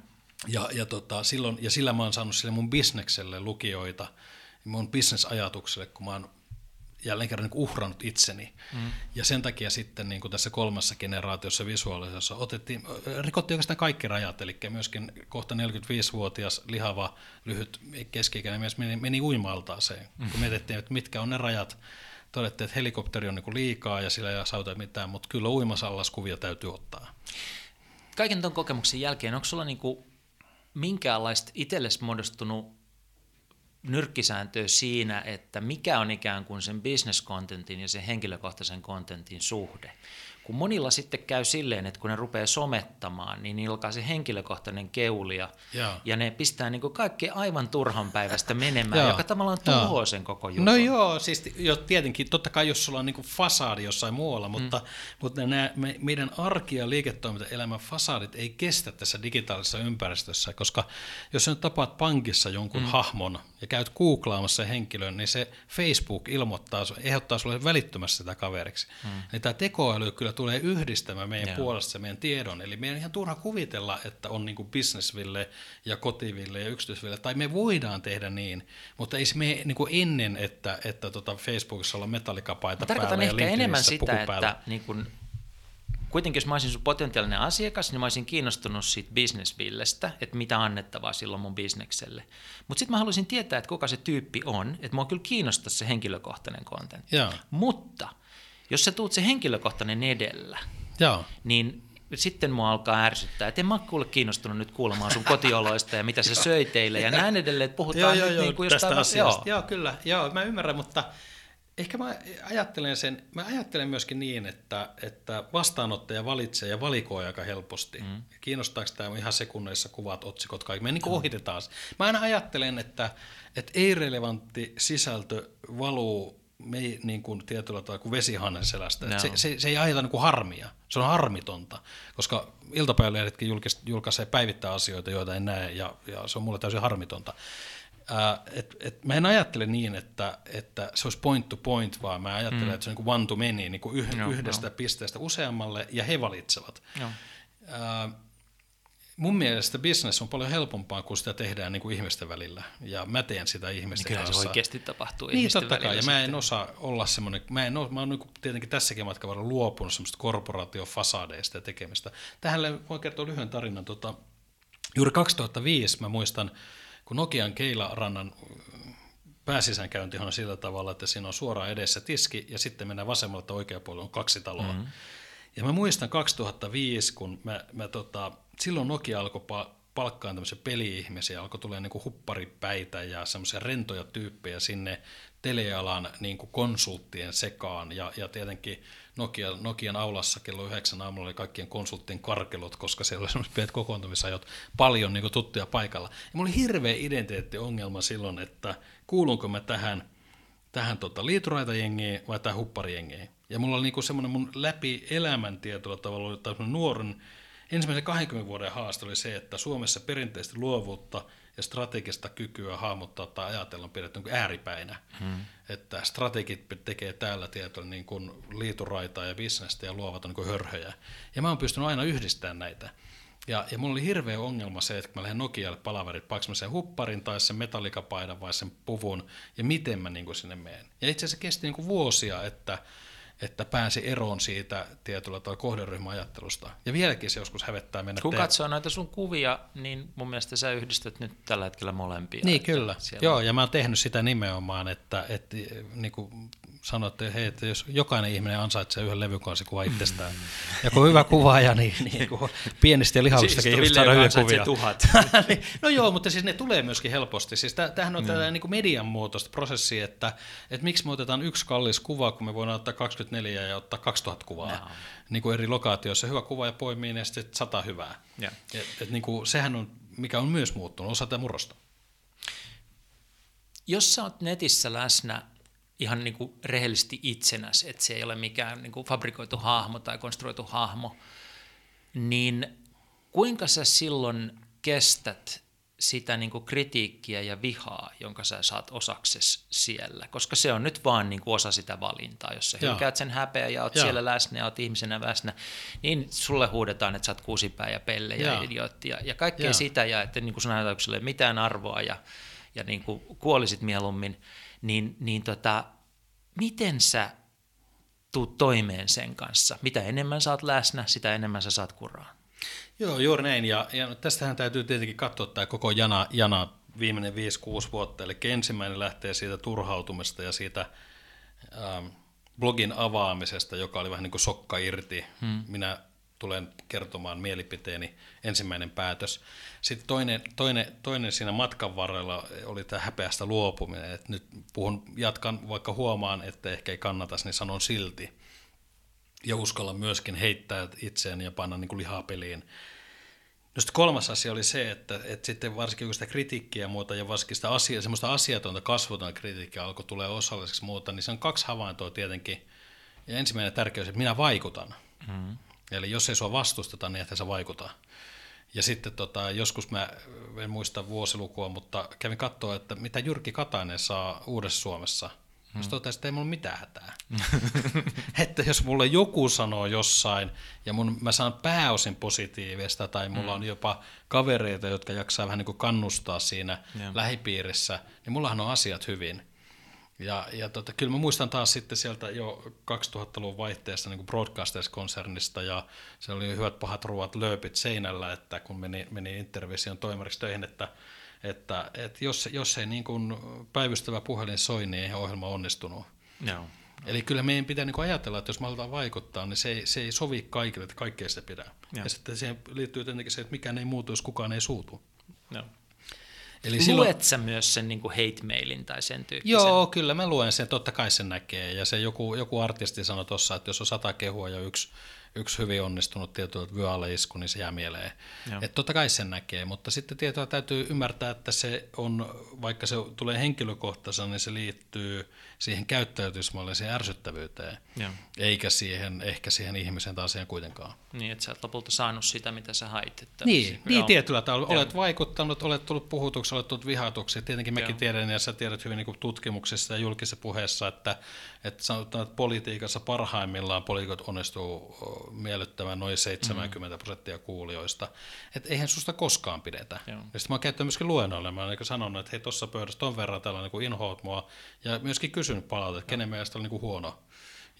ja, ja, tota, silloin, ja sillä mä oon saanut sille mun bisnekselle lukijoita, mun bisnesajatukselle, kun mä oon jälleen kerran niin uhrannut itseni. Mm. Ja sen takia sitten niin kuin tässä kolmassa generaatiossa visuaalisessa otettiin, rikottiin oikeastaan kaikki rajat, eli myöskin kohta 45-vuotias lihava, lyhyt keski-ikäinen mies meni, meni uimaltaaseen, mm. kun mietittiin, että mitkä on ne rajat. Todettiin, että helikopteri on niin kuin liikaa ja sillä ei sauta mitään, mutta kyllä uimasallaskuvia täytyy ottaa. Kaiken tuon kokemuksen jälkeen, onko sulla niin kuin minkäänlaista itsellesi muodostunut nyrkkisääntöä siinä, että mikä on ikään kuin sen business contentin ja sen henkilökohtaisen contentin suhde kun monilla sitten käy silleen, että kun ne rupeaa somettamaan, niin niillä alkaa se henkilökohtainen keulia, ja, ja ne pistää niin kaikki aivan turhan päivästä menemään, joka tavallaan tuhoaa sen koko jutun. No joo, siis jo, tietenkin, totta kai jos sulla on niin fasaadi jossain muualla, mutta, mm. mutta nämä, me, meidän arki- ja liiketoimintaelämän fasaadit ei kestä tässä digitaalisessa ympäristössä, koska jos sä nyt tapaat pankissa jonkun mm. hahmon ja käyt googlaamassa henkilön, niin se Facebook ilmoittaa, ehdottaa sulle välittömästi sitä kaveriksi. Mm. Niin tämä tekoäly kyllä tulee yhdistämään meidän Joo. puolesta meidän tiedon. Eli meidän on ihan turha kuvitella, että on niin businessville ja kotiville ja yksityisville, tai me voidaan tehdä niin, mutta ei se me niin kuin ennen, että, että tota Facebookissa olla metallikapaita päällä ja ehkä enemmän sitä, että niin kuin kuitenkin jos mä olisin sun potentiaalinen asiakas, niin mä olisin kiinnostunut siitä businessvillestä, että mitä annettavaa silloin mun bisnekselle. Mutta sitten mä haluaisin tietää, että kuka se tyyppi on, että mua kyllä kiinnostaa se henkilökohtainen kontentti. Mutta jos sä tuut se henkilökohtainen edellä, Joo. niin sitten mua alkaa ärsyttää, että en mä ole kiinnostunut nyt kuulemaan sun kotioloista ja mitä sä söit teille ja näin edelleen, että puhutaan joo, nyt joo, niin kuin jostain... Asiasta. Joo. joo, kyllä, joo, mä ymmärrän, mutta ehkä mä ajattelen sen, mä ajattelen myöskin niin, että, että vastaanottaja valitsee ja valikoi aika helposti. Mm. Kiinnostaako tämä ihan sekunneissa kuvat, otsikot, kaikki. Me niin kuin ohitetaan. Mä aina ajattelen, että, että ei-relevantti sisältö valuu me ei niin kuin tietyllä tavalla kuin vesihannen selästä. No. Se, se, se, ei aiheuta niin kuin harmia, se on harmitonta, koska iltapäivälehdetkin julkaisee päivittää asioita, joita en näe, ja, ja se on mulle täysin harmitonta. Ää, et, et mä en ajattele niin, että, että se olisi point to point, vaan mä ajattelen, mm. että se on niin kuin one to many, niin kuin yh, no, yhdestä no. pisteestä useammalle, ja he valitsevat. No. Ää, mun mielestä business on paljon helpompaa, kun sitä tehdään niin kuin ihmisten välillä. Ja mä teen sitä ihmisten niin kanssa. se oikeasti tapahtuu niin, ihmisten totta kai. Ja mä en osaa olla semmoinen, mä, en ole, mä oon niin tietenkin tässäkin matkan varrella luopunut semmoista korporaatiofasadeista ja tekemistä. Tähän voi kertoa lyhyen tarinan. Tota, juuri 2005 mä muistan, kun Nokian Keilarannan pääsisäänkäynti on sillä tavalla, että siinä on suoraan edessä tiski ja sitten mennään vasemmalta oikea puolella on kaksi taloa. Mm-hmm. Ja mä muistan 2005, kun mä, mä tota, silloin Nokia alkoi palkkaan tämmöisiä peli-ihmisiä, alkoi tulla niin hupparipäitä ja semmoisia rentoja tyyppejä sinne telealan niin konsulttien sekaan. Ja, ja tietenkin Nokia, Nokian aulassa kello yhdeksän aamulla oli kaikkien konsulttien karkelot, koska siellä oli semmoiset pienet kokoontumisajot paljon niin tuttuja paikalla. Ja mulla oli hirveä identiteettiongelma silloin, että kuulunko mä tähän, tähän tota, liituraitajengiin vai tähän hupparijengiin. Ja mulla oli niin semmoinen mun läpi elämän tietyllä tavalla oli nuoren Ensimmäisen 20 vuoden haaste oli se, että Suomessa perinteisesti luovuutta ja strategista kykyä hahmottaa tai ajatella on pidetty niin ääripäinä. Hmm. Että strategit tekee täällä tietoilla niin kuin liituraitaa ja bisnestä ja luovat on niin hörhöjä. Ja mä oon pystynyt aina yhdistämään näitä. Ja, ja mulla oli hirveä ongelma se, että kun mä lähden Nokialle palaverit, paksin sen hupparin tai sen metallikapaidan vai sen puvun, ja miten mä niin kuin sinne menen. Ja itse asiassa kesti niin kuin vuosia, että että pääsi eroon siitä tietyllä tavalla kohderyhmäajattelusta. Ja vieläkin se joskus hävettää mennä Kun te- katsoo näitä sun kuvia, niin mun mielestä sä yhdistät nyt tällä hetkellä molempia. Niin, kyllä. Joo, ja mä oon tehnyt sitä nimenomaan, että, että niin kuin sanoitte, että, hei, että jos jokainen ihminen ansaitsee yhden levykansikuva itsestään, mm. ja kun hyvä kuvaaja, niin, niin kuin pienistä ja lihavistakin siis ihmiset saada hyviä kuvia. tuhat. Niin, no joo, mutta siis ne tulee myöskin helposti. Siis tämähän on mm. tällainen niin median muotoista prosessi, että, että miksi me otetaan yksi kallis kuva, kun me voidaan ottaa 24 ja ottaa 2000 kuvaa no. niin kuin eri lokaatioissa. Hyvä kuva ja poimii ja sitten sata hyvää. Yeah. Et, et, niin kuin, sehän on, mikä on myös muuttunut, osa tätä murrosta. Jos sä oot netissä läsnä ihan niin kuin rehellisesti itsenäs, että se ei ole mikään niin kuin fabrikoitu hahmo tai konstruoitu hahmo, niin kuinka sä silloin kestät sitä niin kuin kritiikkiä ja vihaa, jonka sä saat osakses siellä, koska se on nyt vaan niin kuin osa sitä valintaa. Jos sä hylkäät sen häpeä ja oot Joo. siellä läsnä ja oot ihmisenä läsnä, niin sulle huudetaan, että sä oot kuusipää ja pelle ja idiootti ja, ja kaikkea Joo. sitä, ja että niin kuin sun ajatukselle mitään arvoa ja, ja niin kuin kuolisit mieluummin, niin, niin tota, miten sä tuut toimeen sen kanssa? Mitä enemmän oot läsnä, sitä enemmän sä saat kuraa. Joo, juuri näin. Ja, ja tästähän täytyy tietenkin katsoa tämä koko jana, jana viimeinen 5-6 vuotta. Eli ensimmäinen lähtee siitä turhautumista ja siitä ähm, blogin avaamisesta, joka oli vähän niin kuin sokka irti. Hmm. Minä tulen kertomaan mielipiteeni, ensimmäinen päätös. Sitten toinen, toinen, toinen siinä matkan varrella oli tämä häpeästä luopuminen. että nyt puhun, jatkan, vaikka huomaan, että ehkä ei kannata, niin sanon silti ja uskalla myöskin heittää itseäni ja panna niin kuin lihaa peliin. No sitten kolmas asia oli se, että, että sitten varsinkin sitä kritiikkiä ja muuta ja varsinkin sitä asia, semmoista asiatonta kasvotonta kritiikkiä alkoi tulee osalliseksi muuta, niin se on kaksi havaintoa tietenkin. Ja ensimmäinen tärkeys, että minä vaikutan. Mm. Eli jos ei sua vastusteta, niin että sä vaikuta. Ja sitten tota, joskus mä en muista vuosilukua, mutta kävin katsoa, että mitä Jyrki Katainen saa Uudessa Suomessa – Hmm. Sitten totesin, että ei mulla mitään hätää. että jos mulle joku sanoo jossain, ja mun, mä saan pääosin positiivista, tai mulla hmm. on jopa kavereita, jotka jaksaa vähän niin kuin kannustaa siinä yeah. lähipiirissä, niin mullahan on asiat hyvin. Ja, ja tota, kyllä mä muistan taas sitten sieltä jo 2000-luvun vaihteessa niin Broadcasters-konsernista, ja se oli hyvät pahat ruuat lööpit seinällä, että kun meni, meni Intervision toimariksi töihin, että että, että jos, jos ei niin kuin päivystävä puhelin soi, niin ei ohjelma onnistunut. No. Eli kyllä meidän pitää niin ajatella, että jos me halutaan vaikuttaa, niin se ei, se ei sovi kaikille, että kaikkea sitä pitää. Ja. ja sitten siihen liittyy tietenkin se, että mikään ei muutu, jos kukaan ei suutu. No. Eli silloin... Luet sä myös sen niin hate-mailin tai sen tyyppisen? Joo, kyllä mä luen sen, totta kai sen näkee. Ja se joku, joku artisti sanoi tuossa, että jos on sata kehua ja yksi yksi hyvin onnistunut tieto vyöalle isku, niin se jää mieleen. Että totta kai sen näkee, mutta sitten tietoa täytyy ymmärtää, että se on, vaikka se tulee henkilökohtaisena, niin se liittyy siihen käyttäytymismalliseen ärsyttävyyteen, Joo. eikä siihen, ehkä siihen ihmisen tai asiaan kuitenkaan. Niin, että sä et lopulta saanut sitä, mitä sä hait. Että niin, niin tietyllä tavalla. Olet vaikuttanut, olet tullut puhutuksi, olet tullut vihatuksi. Tietenkin mekin Joo. tiedän, ja sä tiedät hyvin niin tutkimuksissa ja julkisessa puheessa, että, että sanotaan, että politiikassa parhaimmillaan poliitikot onnistuu miellyttämään noin 70 mm. prosenttia kuulijoista. Että eihän susta koskaan pidetä. Joo. Ja sitten mä oon käyttänyt myöskin luennoille. Mä olen sanonut, että hei, tuossa pöydässä ton verran tällainen niin inhoot mua. Ja myöskin kysynyt palautetta, että kenen mielestä oli niin kuin huono.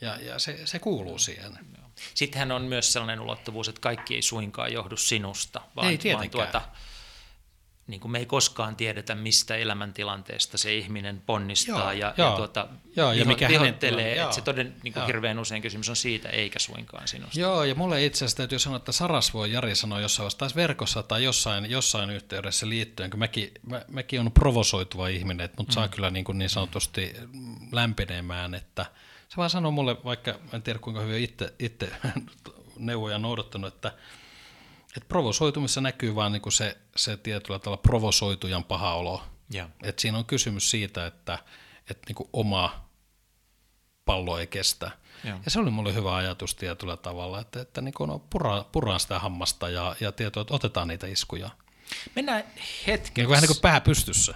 Ja, ja se, se kuuluu siihen. Sittenhän on myös sellainen ulottuvuus, että kaikki ei suinkaan johdu sinusta, vaan, ei vaan tuota, niin kuin me ei koskaan tiedetä, mistä elämäntilanteesta se ihminen ponnistaa joo, ja, joo, ja, tuota, joo, ja mikä vihoittelee. Että se toden, niin kuin hirveän usein kysymys on siitä, eikä suinkaan sinusta. Joo, ja mulle itse asiassa täytyy sanoa, että voi Jari sanoi jossain vaiheessa verkossa tai jossain, jossain yhteydessä liittyen, kun mäkin, mä, mäkin on provosoituva ihminen, että mut mm. saa kyllä niin, kuin niin sanotusti lämpenemään, että se vaan sanoo mulle, vaikka en tiedä kuinka hyvin itse, itse neuvoja noudattanut, että et provosoitumissa näkyy vaan niinku se, se tietyllä tavalla provosoitujan paha olo. Yeah. Et siinä on kysymys siitä, että et niinku oma pallo ei kestä. Yeah. Ja se oli mulle hyvä ajatus tietyllä tavalla, että, että niinku no, pura, puraan sitä hammasta ja, ja tietoa, että otetaan niitä iskuja. Mennään hetkeksi. Niin vähän niin kuin pää pystyssä.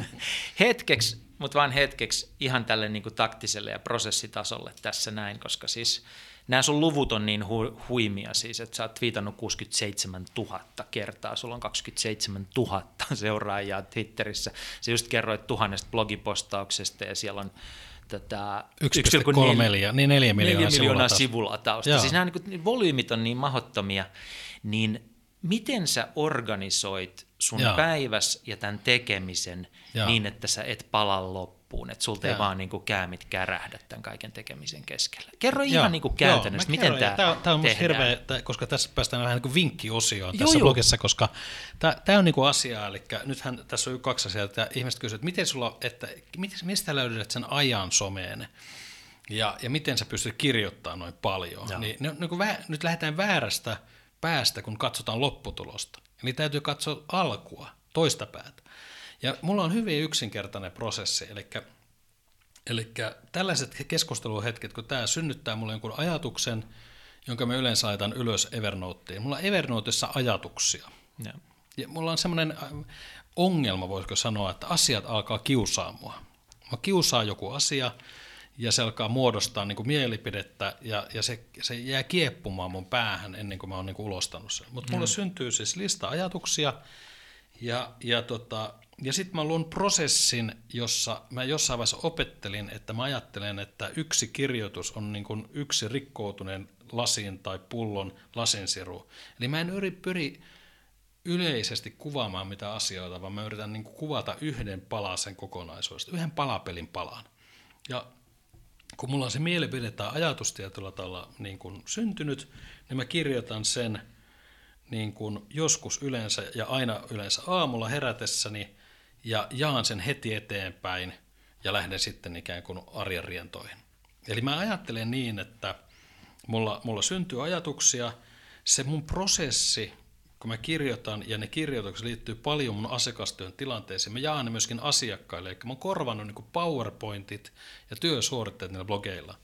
hetkeksi, mutta vain hetkeksi ihan tälle niin kuin taktiselle ja prosessitasolle tässä näin, koska siis nämä sun luvut on niin hu- huimia siis, että sä oot twiitannut 67 000 kertaa, sulla on 27 000 seuraajaa Twitterissä. Sä just kerroit tuhannesta blogipostauksesta ja siellä on tätä 1,4 niin 4 miljoonaa, 4 miljoonaa sivulatausta. Siis nämä niin volyymit on niin mahottomia, niin miten sä organisoit sun Joo. päiväs ja tämän tekemisen Joo. niin, että sä et pala loppuun, että sulta Joo. ei vaan niin kuin käämit kärähdä tämän kaiken tekemisen keskellä. Kerro Joo. ihan niin kuin käytännössä, Joo, miten tämä Tämä, tämä on tehdään. hirveä, koska tässä päästään vähän niin kuin vinkkiosioon tässä Joo, blogissa, koska tämä, tämä on niin kuin asia, eli nythän tässä on kaksi asiaa, että ihmiset kysyvät, että miten sulla, että mistä löydät sen ajan someen, ja, ja miten sä pystyt kirjoittamaan noin paljon. Niin, niin kuin vä, nyt lähdetään väärästä päästä, kun katsotaan lopputulosta. Eli täytyy katsoa alkua, toista päätä. Ja mulla on hyvin yksinkertainen prosessi, eli Eli tällaiset keskusteluhetket, kun tämä synnyttää mulle jonkun ajatuksen, jonka mä yleensä laitan ylös Evernoteen. Mulla on Evernotessa ajatuksia. Ja. ja mulla on semmoinen äh, ongelma, voisiko sanoa, että asiat alkaa kiusaa mua. Mä kiusaa joku asia, ja se alkaa muodostaa niin kuin mielipidettä, ja, ja se, se jää kieppumaan mun päähän ennen kuin mä oon niin kuin ulostanut sen. Mutta mulla mm. syntyy siis lista ajatuksia, ja, ja, tota, ja sitten mä luon prosessin, jossa mä jossain vaiheessa opettelin, että mä ajattelen, että yksi kirjoitus on niin kuin yksi rikkoutuneen lasin tai pullon lasinsiru. Eli mä en yri, pyri yleisesti kuvaamaan mitä asioita, vaan mä yritän niin kuin kuvata yhden palasen kokonaisuudesta, yhden palapelin palan. Ja kun mulla on se mielipide tai ajatus tietyllä tavalla niin kuin syntynyt, niin mä kirjoitan sen niin kuin joskus yleensä ja aina yleensä aamulla herätessäni ja jaan sen heti eteenpäin ja lähden sitten ikään kuin arjen rientoihin. Eli mä ajattelen niin, että mulla, mulla syntyy ajatuksia, se mun prosessi, kun mä kirjoitan, ja ne kirjoitukset liittyy paljon mun asiakastyön tilanteeseen, mä jaan ne myöskin asiakkaille, eli mä oon korvannut niin PowerPointit ja työsuoritteet niillä blogeilla.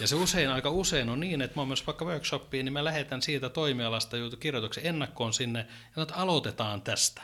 Ja se usein, aika usein on niin, että mä oon myös vaikka workshopiin, niin mä lähetän siitä toimialasta kirjoituksen ennakkoon sinne, ja että aloitetaan tästä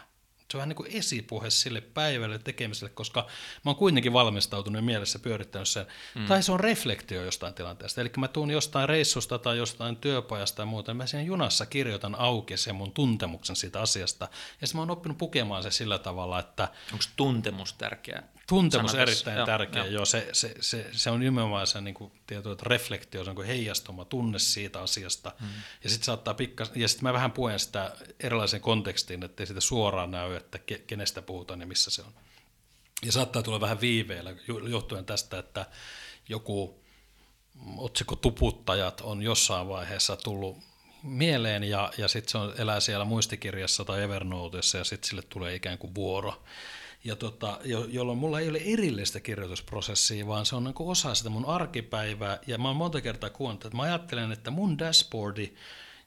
se on vähän niin kuin esipuhe sille päivälle tekemiselle, koska mä oon kuitenkin valmistautunut ja mielessä pyörittänyt sen. Mm. Tai se on reflektio jostain tilanteesta. Eli mä tuun jostain reissusta tai jostain työpajasta tai muuta, mä siinä junassa kirjoitan auki sen mun tuntemuksen siitä asiasta. Ja sitten mä oon oppinut pukemaan se sillä tavalla, että... Onko tuntemus tärkeä? Tuntemus on erittäin joo, tärkeä, joo. joo se, se, se, se, on nimenomaan se niin kuin, tieto, että reflektio, se on kuin heijastuma, tunne siitä asiasta. Mm. Ja sitten saattaa pikkas, ja sitten mä vähän puen sitä erilaisen kontekstiin, ettei sitä suoraan näy, että ke, kenestä puhutaan ja missä se on. Ja saattaa tulla vähän viiveellä johtuen tästä, että joku otsikko Tuputtajat on jossain vaiheessa tullut mieleen ja, ja sitten se on, elää siellä muistikirjassa tai Evernotessa ja sitten sille tulee ikään kuin vuoro ja tota, jo, jolloin mulla ei ole erillistä kirjoitusprosessia, vaan se on niin osa sitä mun arkipäivää. Ja mä oon monta kertaa kuullut, että mä ajattelen, että mun dashboardi,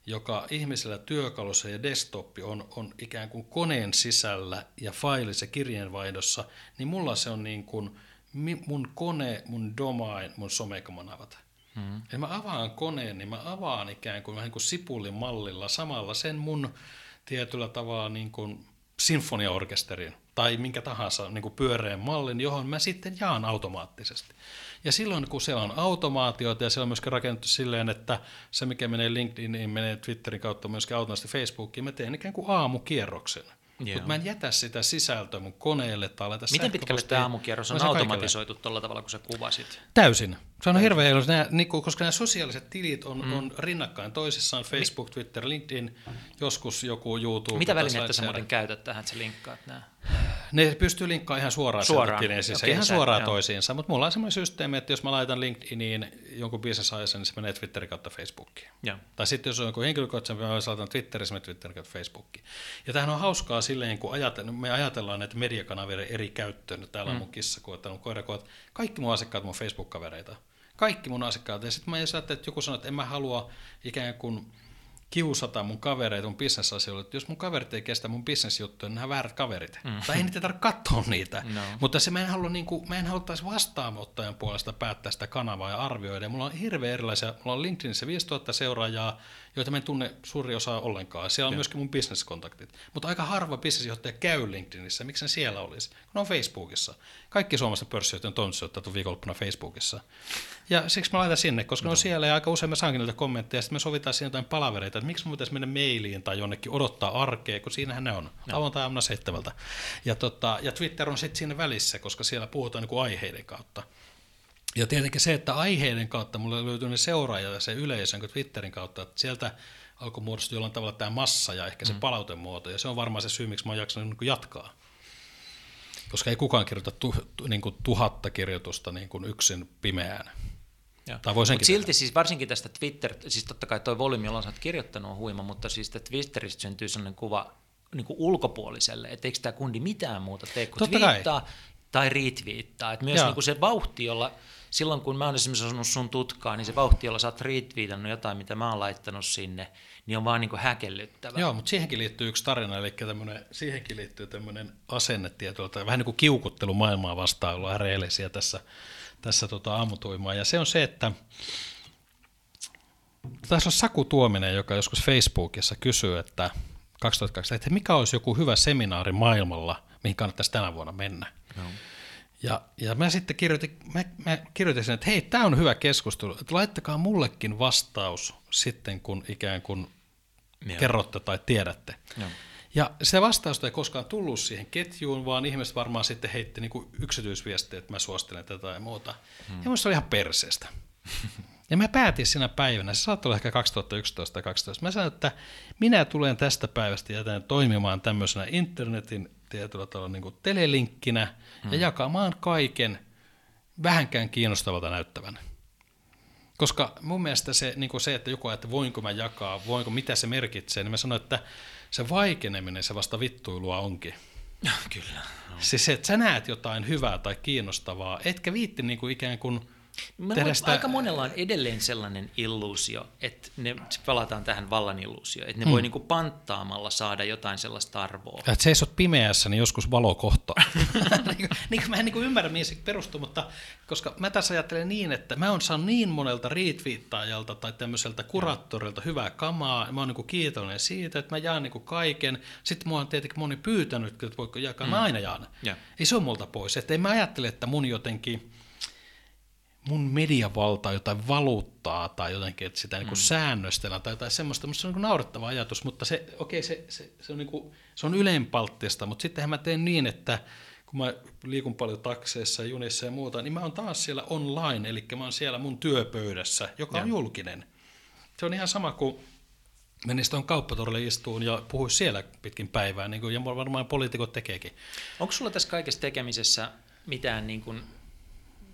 joka ihmisellä työkalussa ja desktop on, on ikään kuin koneen sisällä ja failis- ja kirjeenvaihdossa, niin mulla se on niin kuin mun kone, mun domain, mun somekanavat. Mm-hmm. Eli mä avaan koneen, niin mä avaan ikään kuin vähän kuin sipulin mallilla samalla sen mun tietyllä tavalla niin kuin sinfoniaorkesterin tai minkä tahansa niin kuin pyöreän mallin, johon mä sitten jaan automaattisesti. Ja silloin, kun siellä on automaatioita ja siellä on myöskin rakennettu silleen, että se, mikä menee LinkedIniin, menee Twitterin kautta myöskin automaattisesti Facebookiin, mä teen ikään kuin aamukierroksen. Mutta mä en jätä sitä sisältöä mun koneelle tai laita Miten pitkälle tämä aamukierros on automatisoitu tuolla tavalla, kun sä kuvasit? Täysin. Se on hirveä ilo, niin koska nämä sosiaaliset tilit on, mm. on rinnakkain toisissaan, Facebook, Twitter, LinkedIn, joskus joku YouTube. Mitä välineitä sä muuten käytät tähän, että sä linkkaat nämä? Ne pystyy linkkaamaan ihan suoraan, suoraan. Okay, ihan suoraan joo. toisiinsa, mutta mulla on semmoinen systeemi, että jos mä laitan LinkedIniin jonkun business niin se menee Twitterin kautta Facebookiin. Ja. Tai sitten jos on joku henkilökohtaisen, mä laitan Twitterissä, menee Twitterin kautta Facebookiin. Ja tämähän on hauskaa silleen, kun ajatellaan, me ajatellaan näitä mediakanavien eri käyttöön, täällä on mm. mun kissakuot, on koirakuot, kaikki mun asiakkaat mun Facebook-kavereita. Kaikki mun asiakkaat. Ja sitten mä ajattelin, että joku sanoo, että en mä halua ikään kuin kiusata mun kavereita mun bisnesasioilla, että jos mun kaverit ei kestä mun bisnesjuttuja, niin nämä väärät kaverit. Mm. Tai ei niitä tarvitse katsoa niitä. No. Mutta se mä en halua, niin kuin, mä en haluttaisi vastaanottajan puolesta päättää sitä kanavaa ja arvioida. Ja mulla on hirveän erilaisia, mulla on LinkedInissa 5000 seuraajaa, joita mä en tunne suuri osa ollenkaan. Siellä on ja. myöskin mun bisneskontaktit. Mutta aika harva bisnesjohtaja käy LinkedInissä. Miksi ne siellä olisi? Kun ne on Facebookissa. Kaikki suomalaiset pörssijohtajat on toimitusjohtajat viikonloppuna Facebookissa. Ja siksi mä laitan sinne, koska no. ne on siellä ja aika usein mä saankin niitä kommentteja. Ja sitten me sovitaan siinä jotain palavereita, että miksi mä voitaisiin mennä mailiin tai jonnekin odottaa arkea, kun siinähän ne on. No. Avointa aamuna seitsemältä. Ja, tota, ja Twitter on sitten siinä välissä, koska siellä puhutaan niin aiheiden kautta. Ja tietenkin se, että aiheiden kautta mulle löytyy ne seuraajat ja se yleisö niin Twitterin kautta, että sieltä alkoi muodostua jollain tavalla tämä massa ja ehkä se mm. palautemuoto, ja se on varmaan se syy, miksi mä oon jaksanut niin jatkaa. Koska ei kukaan kirjoita tu, tu, niin kuin tuhatta kirjoitusta niin kuin yksin pimeään. Mutta silti tehdä. siis varsinkin tästä Twitter, siis totta kai tuo volyymi, jolla olet kirjoittanut on huima, mutta siis Twitteristä syntyy sellainen kuva niin kuin ulkopuoliselle, että eikö tämä kundi mitään muuta tee kuin totta twiittaa kai. tai retweettaa. Että myös niin kuin se vauhti, jolla silloin kun mä oon esimerkiksi asunut sun tutkaa, niin se vauhti, jolla sä oot retweetannut jotain, mitä mä oon laittanut sinne, niin on vaan niin kuin häkellyttävä. Joo, mutta siihenkin liittyy yksi tarina, eli siihenkin liittyy tämmöinen asenne tietyllä, tai vähän niin kuin kiukuttelu maailmaa vastaan, ollaan rehellisiä tässä tässä tota aamutuimaa. Ja se on se, että taisi olla Saku Tuominen, joka joskus Facebookissa kysyy, että 2002, että mikä olisi joku hyvä seminaari maailmalla, mihin kannattaisi tänä vuonna mennä. No. Ja, ja mä sitten kirjoitin, mä, mä kirjoitin sen, että hei, tämä on hyvä keskustelu, että laittakaa mullekin vastaus sitten, kun ikään kuin Joo. kerrotte tai tiedätte. Joo. Ja se vastaus ei koskaan tullut siihen ketjuun, vaan ihmiset varmaan sitten heitti niin yksityisviestejä, että mä suostelen tätä ja muuta. Hmm. Ja musta oli ihan perseestä. Ja mä päätin sinä päivänä, se saattoi olla ehkä 2011 tai 2012, mä sanoin, että minä tulen tästä päivästä jätän toimimaan tämmöisenä internetin tietyllä tavalla niin kuin telelinkkinä hmm. ja jakamaan kaiken vähänkään kiinnostavalta näyttävän. Koska mun mielestä se, niin kuin se että joku että voinko mä jakaa, voinko, mitä se merkitsee, niin mä sanoin, että se vaikeneminen se vasta vittuilua onkin. Kyllä. No. Siis se, että sä näet jotain hyvää tai kiinnostavaa, etkä viitti niin kuin ikään kuin – Mä luulen, sitä... Aika monella on edelleen sellainen illuusio, että ne, palataan tähän vallan illuusio, että ne hmm. voi niinku panttaamalla saada jotain sellaista arvoa. Että seisot pimeässä, niin joskus valo kohtaa. niin, mä en niin ymmärrä, mihin se perustuu, mutta koska mä tässä ajattelen niin, että mä oon saanut niin monelta retweettaajalta tai tämmöiseltä kuraattorilta hyvää kamaa, ja mä oon niin kiitollinen siitä, että mä jaan niin kaiken. Sitten mua on tietenkin moni pyytänyt, että voiko jakaa, hmm. mä aina jaan. Ja. Ei se ole multa pois. Että en mä ajattele, että mun jotenkin mun mediavalta jotain valuuttaa tai jotenkin, että sitä mm. niin säännöstellään tai jotain semmoista, mutta se on niin naurettava ajatus, mutta se, okei, se, se, se, on, niin kuin, se on yleenpalttista, mutta sittenhän mä teen niin, että kun mä liikun paljon takseissa, junissa ja muuta, niin mä oon taas siellä online, eli mä oon siellä mun työpöydässä, joka ja. on julkinen. Se on ihan sama kuin menisi tuon kauppatorille istuun ja puhuisi siellä pitkin päivää, niin kuin ja varmaan poliitikot tekeekin. Onko sulla tässä kaikessa tekemisessä mitään niin kuin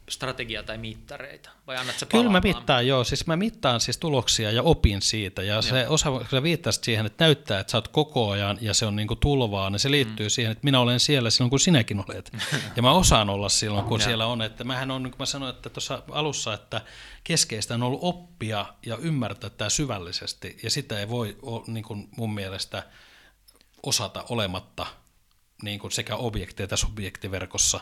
strategiaa tai mittareita? Vai annat sä Kyllä mä mittaan, joo. Siis mä mittaan siis tuloksia ja opin siitä. Ja se osa, kun sä viittasit siihen, että näyttää, että sä oot koko ajan ja se on niinku tulvaa, niin se liittyy mm. siihen, että minä olen siellä silloin, kun sinäkin olet. ja mä osaan olla silloin, kun siellä on. Että mähän on, niin kuin mä sanoin että tuossa alussa, että keskeistä on ollut oppia ja ymmärtää tämä syvällisesti. Ja sitä ei voi niin kuin mun mielestä osata olematta niin kuin sekä objekti- että subjektiverkossa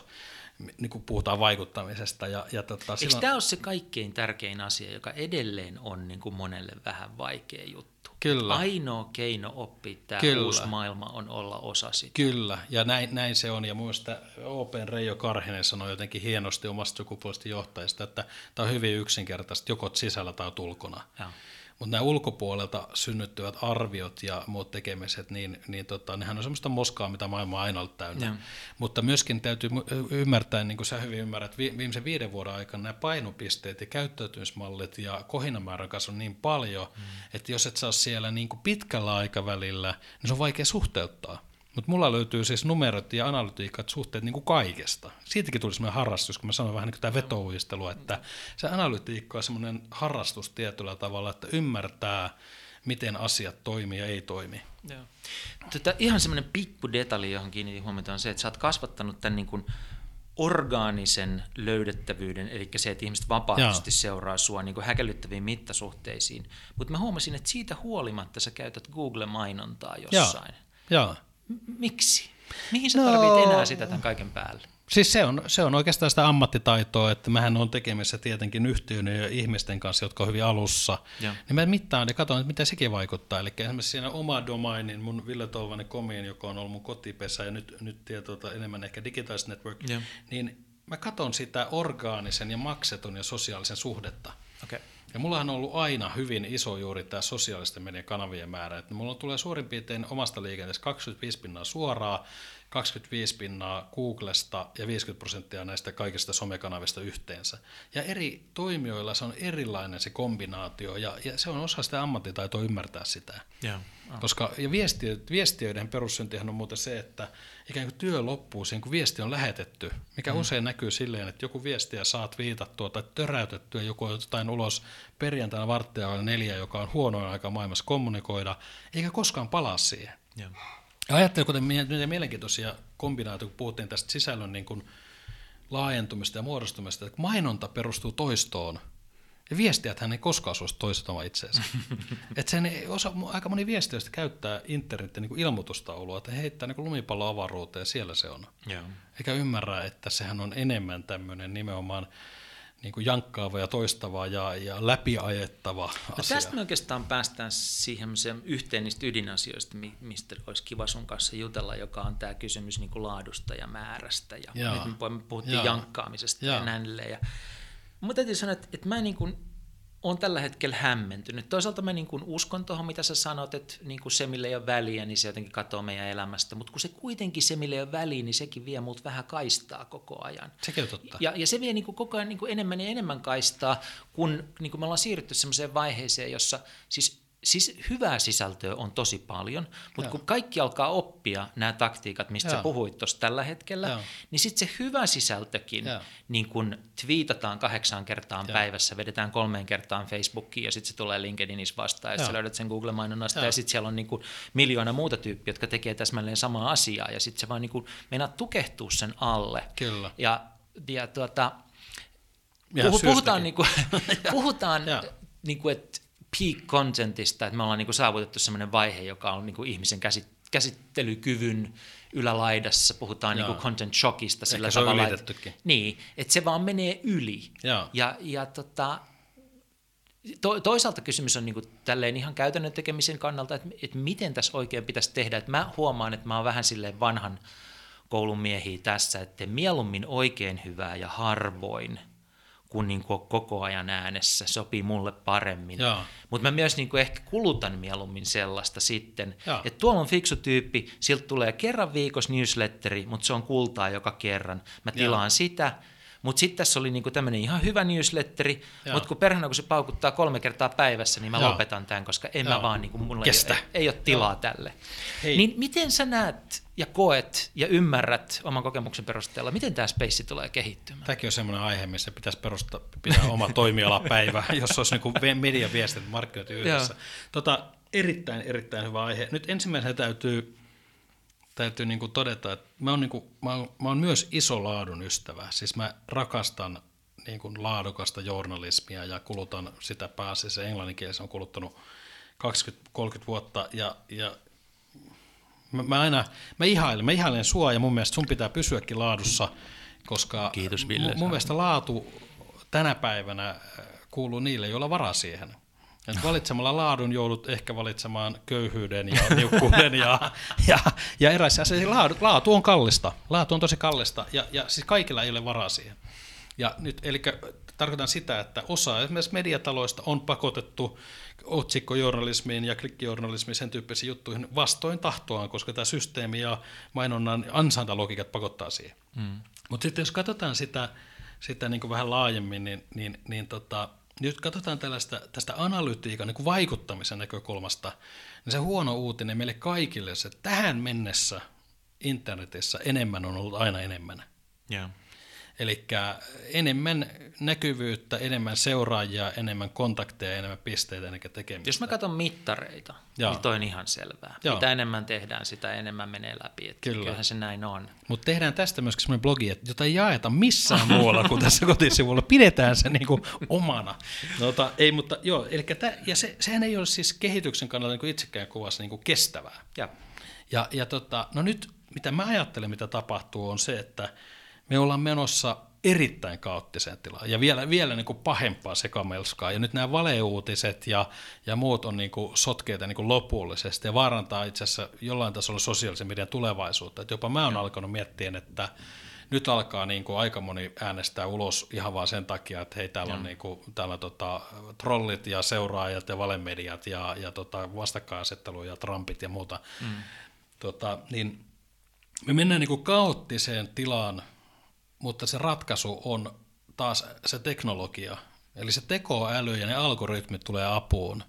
niin kuin puhutaan vaikuttamisesta. Ja, ja tota, Eikö silloin... tämä ole se kaikkein tärkein asia, joka edelleen on niin kuin monelle vähän vaikea juttu? Kyllä. Ainoa keino oppia tämä Kyllä. uusi maailma on olla osa sitä. Kyllä, ja näin, näin se on. Ja muista Open Reijo Karhinen sanoi jotenkin hienosti omasta sukupuolesta johtajista, että tämä on hyvin yksinkertaista, joko sisällä tai ulkona. Ja. Mutta nämä ulkopuolelta synnyttyvät arviot ja muut tekemiset, niin, niin tota, nehän on semmoista moskaa, mitä maailma on aina ollut täynnä. Ja. Mutta myöskin täytyy ymmärtää, niin kuin sä hyvin ymmärrät, viimeisen viiden vuoden aikana nämä painopisteet ja käyttäytymismallit ja kohinamäärän kanssa on niin paljon, mm. että jos et saa siellä niin kuin pitkällä aikavälillä, niin se on vaikea suhteuttaa. Mutta mulla löytyy siis numerot ja analytiikat suhteet niin kuin kaikesta. Siitäkin tuli semmoinen harrastus, kun mä sanoin vähän niin kuin tämä vetouistelu, että se analytiikka on semmoinen harrastus tietyllä tavalla, että ymmärtää, miten asiat toimii ja ei toimi. Joo. Tätä, ihan semmoinen pikku detalji, johon kiinnitin huomiota, on se, että sä oot kasvattanut tämän niin kuin orgaanisen löydettävyyden, eli se, että ihmiset vapaaehtoisesti Joo. seuraa sua niin kuin häkellyttäviin mittasuhteisiin. Mutta mä huomasin, että siitä huolimatta sä käytät Google-mainontaa jossain. Joo. Joo. Miksi? Mihin sä no, tarvitset enää sitä tämän kaiken päälle? Siis se on, se on oikeastaan sitä ammattitaitoa, että mähän on tekemissä tietenkin yhtiön ja ihmisten kanssa, jotka on hyvin alussa. Ja. Niin mä mittaan ja katson, että mitä sekin vaikuttaa. Eli esimerkiksi siinä oma domainin, mun Ville Touvanen Komiin, joka on ollut mun kotipesä ja nyt, nyt tuota, enemmän ehkä Digital Network, ja. niin mä katson sitä orgaanisen ja maksetun ja sosiaalisen suhdetta. Okay. Ja mullahan on ollut aina hyvin iso juuri tämä sosiaalisten median kanavien määrä. Että mulla tulee suurin piirtein omasta liikenteestä 25 pinnaa suoraa, 25 pinnaa Googlesta ja 50 prosenttia näistä kaikista somekanavista yhteensä. Ja eri toimijoilla se on erilainen se kombinaatio ja, ja se on osa sitä ammattitaitoa ymmärtää sitä. Yeah. Oh. Koska, ja viestiöiden perussyntihän on muuten se, että ikään kuin työ loppuu siihen, kun viesti on lähetetty, mikä mm. usein näkyy silleen, että joku viestiä saat viitattua tai töräytettyä, joku jotain ulos perjantaina varttia neljä, joka on huonoin aika maailmassa kommunikoida, eikä koskaan palaa siihen. Yeah. Ja ajattelin, kuten miten mielenkiintoisia kombinaatioita, kun puhuttiin tästä sisällön niin kuin laajentumista ja muodostumista, että mainonta perustuu toistoon – ja viestiäthän ei koskaan suostu toistamaan itseensä. että sen osa, aika moni viestiöistä käyttää internetin niin ilmoitustaulua, että heittää niin lumipallo avaruuteen ja siellä se on. Joo. Eikä ymmärrä, että sehän on enemmän tämmöinen nimenomaan niin kuin jankkaava ja toistava ja, ja läpiajettava no asia. Tästä me oikeastaan päästään siihen yhteen niistä ydinasioista, mistä olisi kiva sun kanssa jutella, joka on tämä kysymys niin kuin laadusta ja määrästä. Ja nyt me puhuttiin Jaa. jankkaamisesta Jaa. ja näin ja Mutta täytyy sanoa, että, että mä niin kuin on tällä hetkellä hämmentynyt. Toisaalta mä niin kuin uskon tuohon, mitä sä sanot, että niin kuin se, millä ei ole väliä, niin se jotenkin katoaa meidän elämästä. Mutta kun se kuitenkin se, millä ei ole väliä, niin sekin vie mut vähän kaistaa koko ajan. Sekin on totta. Ja, ja se vie niin kuin koko ajan niin kuin enemmän ja enemmän kaistaa, kun niin kuin me ollaan siirrytty sellaiseen vaiheeseen, jossa siis siis hyvää sisältöä on tosi paljon, mutta Joo. kun kaikki alkaa oppia nämä taktiikat, mistä Joo. sä puhuit tuossa tällä hetkellä, Joo. niin sitten se hyvä sisältökin, Joo. niin kun twiitataan kahdeksaan kertaan Joo. päivässä, vedetään kolmeen kertaan Facebookiin ja sitten se tulee LinkedInissä vastaan ja sä löydät sen Google-mainonnasta Joo. ja sitten siellä on niin miljoona muuta tyyppiä, jotka tekee täsmälleen samaa asiaa ja sitten se vaan niin kuin meinaa tukehtua sen alle. Kyllä. Ja, ja tuota, puhu, puhutaan, niin kuin, puhutaan niin kuin, että peak contentista, että me ollaan niin kuin saavutettu sellainen vaihe, joka on niin kuin ihmisen käsit, käsittelykyvyn ylälaidassa, puhutaan niin kuin content shockista sillä Ehkä tavalla, että, niin, että se vaan menee yli. Joo. Ja, ja tota, to, toisaalta kysymys on niin kuin tälleen ihan käytännön tekemisen kannalta, että, että miten tässä oikein pitäisi tehdä. Että mä huomaan, että mä oon vähän silleen vanhan koulun miehiä tässä, että mieluummin oikein hyvää ja harvoin – kuin, niin kuin koko ajan äänessä, sopii mulle paremmin. Mutta mä myös niin kuin ehkä kulutan mieluummin sellaista sitten, että tuolla on fiksu tyyppi, siltä tulee kerran viikossa newsletteri, mutta se on kultaa joka kerran. Mä tilaan Jaa. sitä, mutta sitten tässä oli niinku tämmöinen ihan hyvä newsletteri, mutta kun perhana kun se paukuttaa kolme kertaa päivässä, niin mä Joo. lopetan tämän, koska en Joo. mä vaan, niinku, mulla Kestä. ei, ei ole tilaa Joo. tälle. Hei. Niin miten sä näet ja koet ja ymmärrät oman kokemuksen perusteella, miten tämä space tulee kehittymään? Tämäkin on semmoinen aihe, missä pitäisi perustaa, pitää oma toimialapäivä, jos olisi niinku mediaviestit markkinointi yhdessä. Tota, erittäin, erittäin hyvä aihe. Nyt ensimmäisenä täytyy täytyy niin kuin todeta, että mä oon, niin kuin, mä, oon, mä oon myös iso laadun ystävä. Siis mä rakastan niin kuin laadukasta journalismia ja kulutan sitä pääasiassa englanninkielessä on kuluttanut 20-30 vuotta ja, ja mä, mä aina, mä ihailen, mä ihailen sua ja mun mielestä sun pitää pysyäkin laadussa, koska Kiitos, Ville, mun, mun mielestä laatu tänä päivänä äh, kuuluu niille, joilla varaa siihen. Et valitsemalla laadun joudut ehkä valitsemaan köyhyyden ja niukkuuden ja, ja, ja eräissä asioissa. Laatu, laatu on kallista. Laatu on tosi kallista ja, ja siis kaikilla ei ole varaa siihen. Ja nyt, eli tarkoitan sitä, että osa esimerkiksi mediataloista on pakotettu otsikkojournalismiin ja klikkijournalismiin sen tyyppisiin juttuihin vastoin tahtoaan, koska tämä systeemi ja mainonnan ansaintalogiikat pakottaa siihen. Mm. Mutta sitten jos katsotaan sitä, sitä niin kuin vähän laajemmin, niin, niin, niin tota, nyt katsotaan tällaista, tästä analytiikan niin vaikuttamisen näkökulmasta, niin se huono uutinen meille kaikille se, että tähän mennessä internetissä enemmän on ollut aina enemmän. Yeah. Eli enemmän näkyvyyttä, enemmän seuraajia, enemmän kontakteja, enemmän pisteitä ennen tekemistä. Jos mä katson mittareita, Joo. niin toi on ihan selvää. Joo. Mitä enemmän tehdään, sitä enemmän menee läpi. Että Kyllä. Kyllähän se näin on. Mutta tehdään tästä myöskin sellainen blogi, jota ei jaeta missään muualla kuin tässä kotisivulla. Pidetään se niinku omana. Nota, ei, mutta joo, eli tä, ja se, sehän ei ole siis kehityksen kannalta niin kuin itsekään kuvassa niin kuin kestävää. Ja, ja, ja tota, no nyt mitä mä ajattelen, mitä tapahtuu, on se, että me ollaan menossa erittäin kaoottiseen tilaan ja vielä, vielä niin kuin pahempaa sekamelskaa. Ja nyt nämä valeuutiset ja, ja muut on niin kuin sotkeita niin kuin lopullisesti ja vaarantaa itse asiassa jollain tasolla sosiaalisen median tulevaisuutta. Et jopa mä oon alkanut miettiä, että nyt alkaa niin kuin aika moni äänestää ulos ihan vaan sen takia, että hei, täällä on, niin kuin, täällä tota, trollit ja seuraajat ja valemediat ja, ja tota, vastakkainasettelu ja Trumpit ja muuta. Mm. Tota, niin me mennään niin kuin kaoottiseen tilaan mutta se ratkaisu on taas se teknologia. Eli se tekoäly ja ne algoritmit tulee apuun.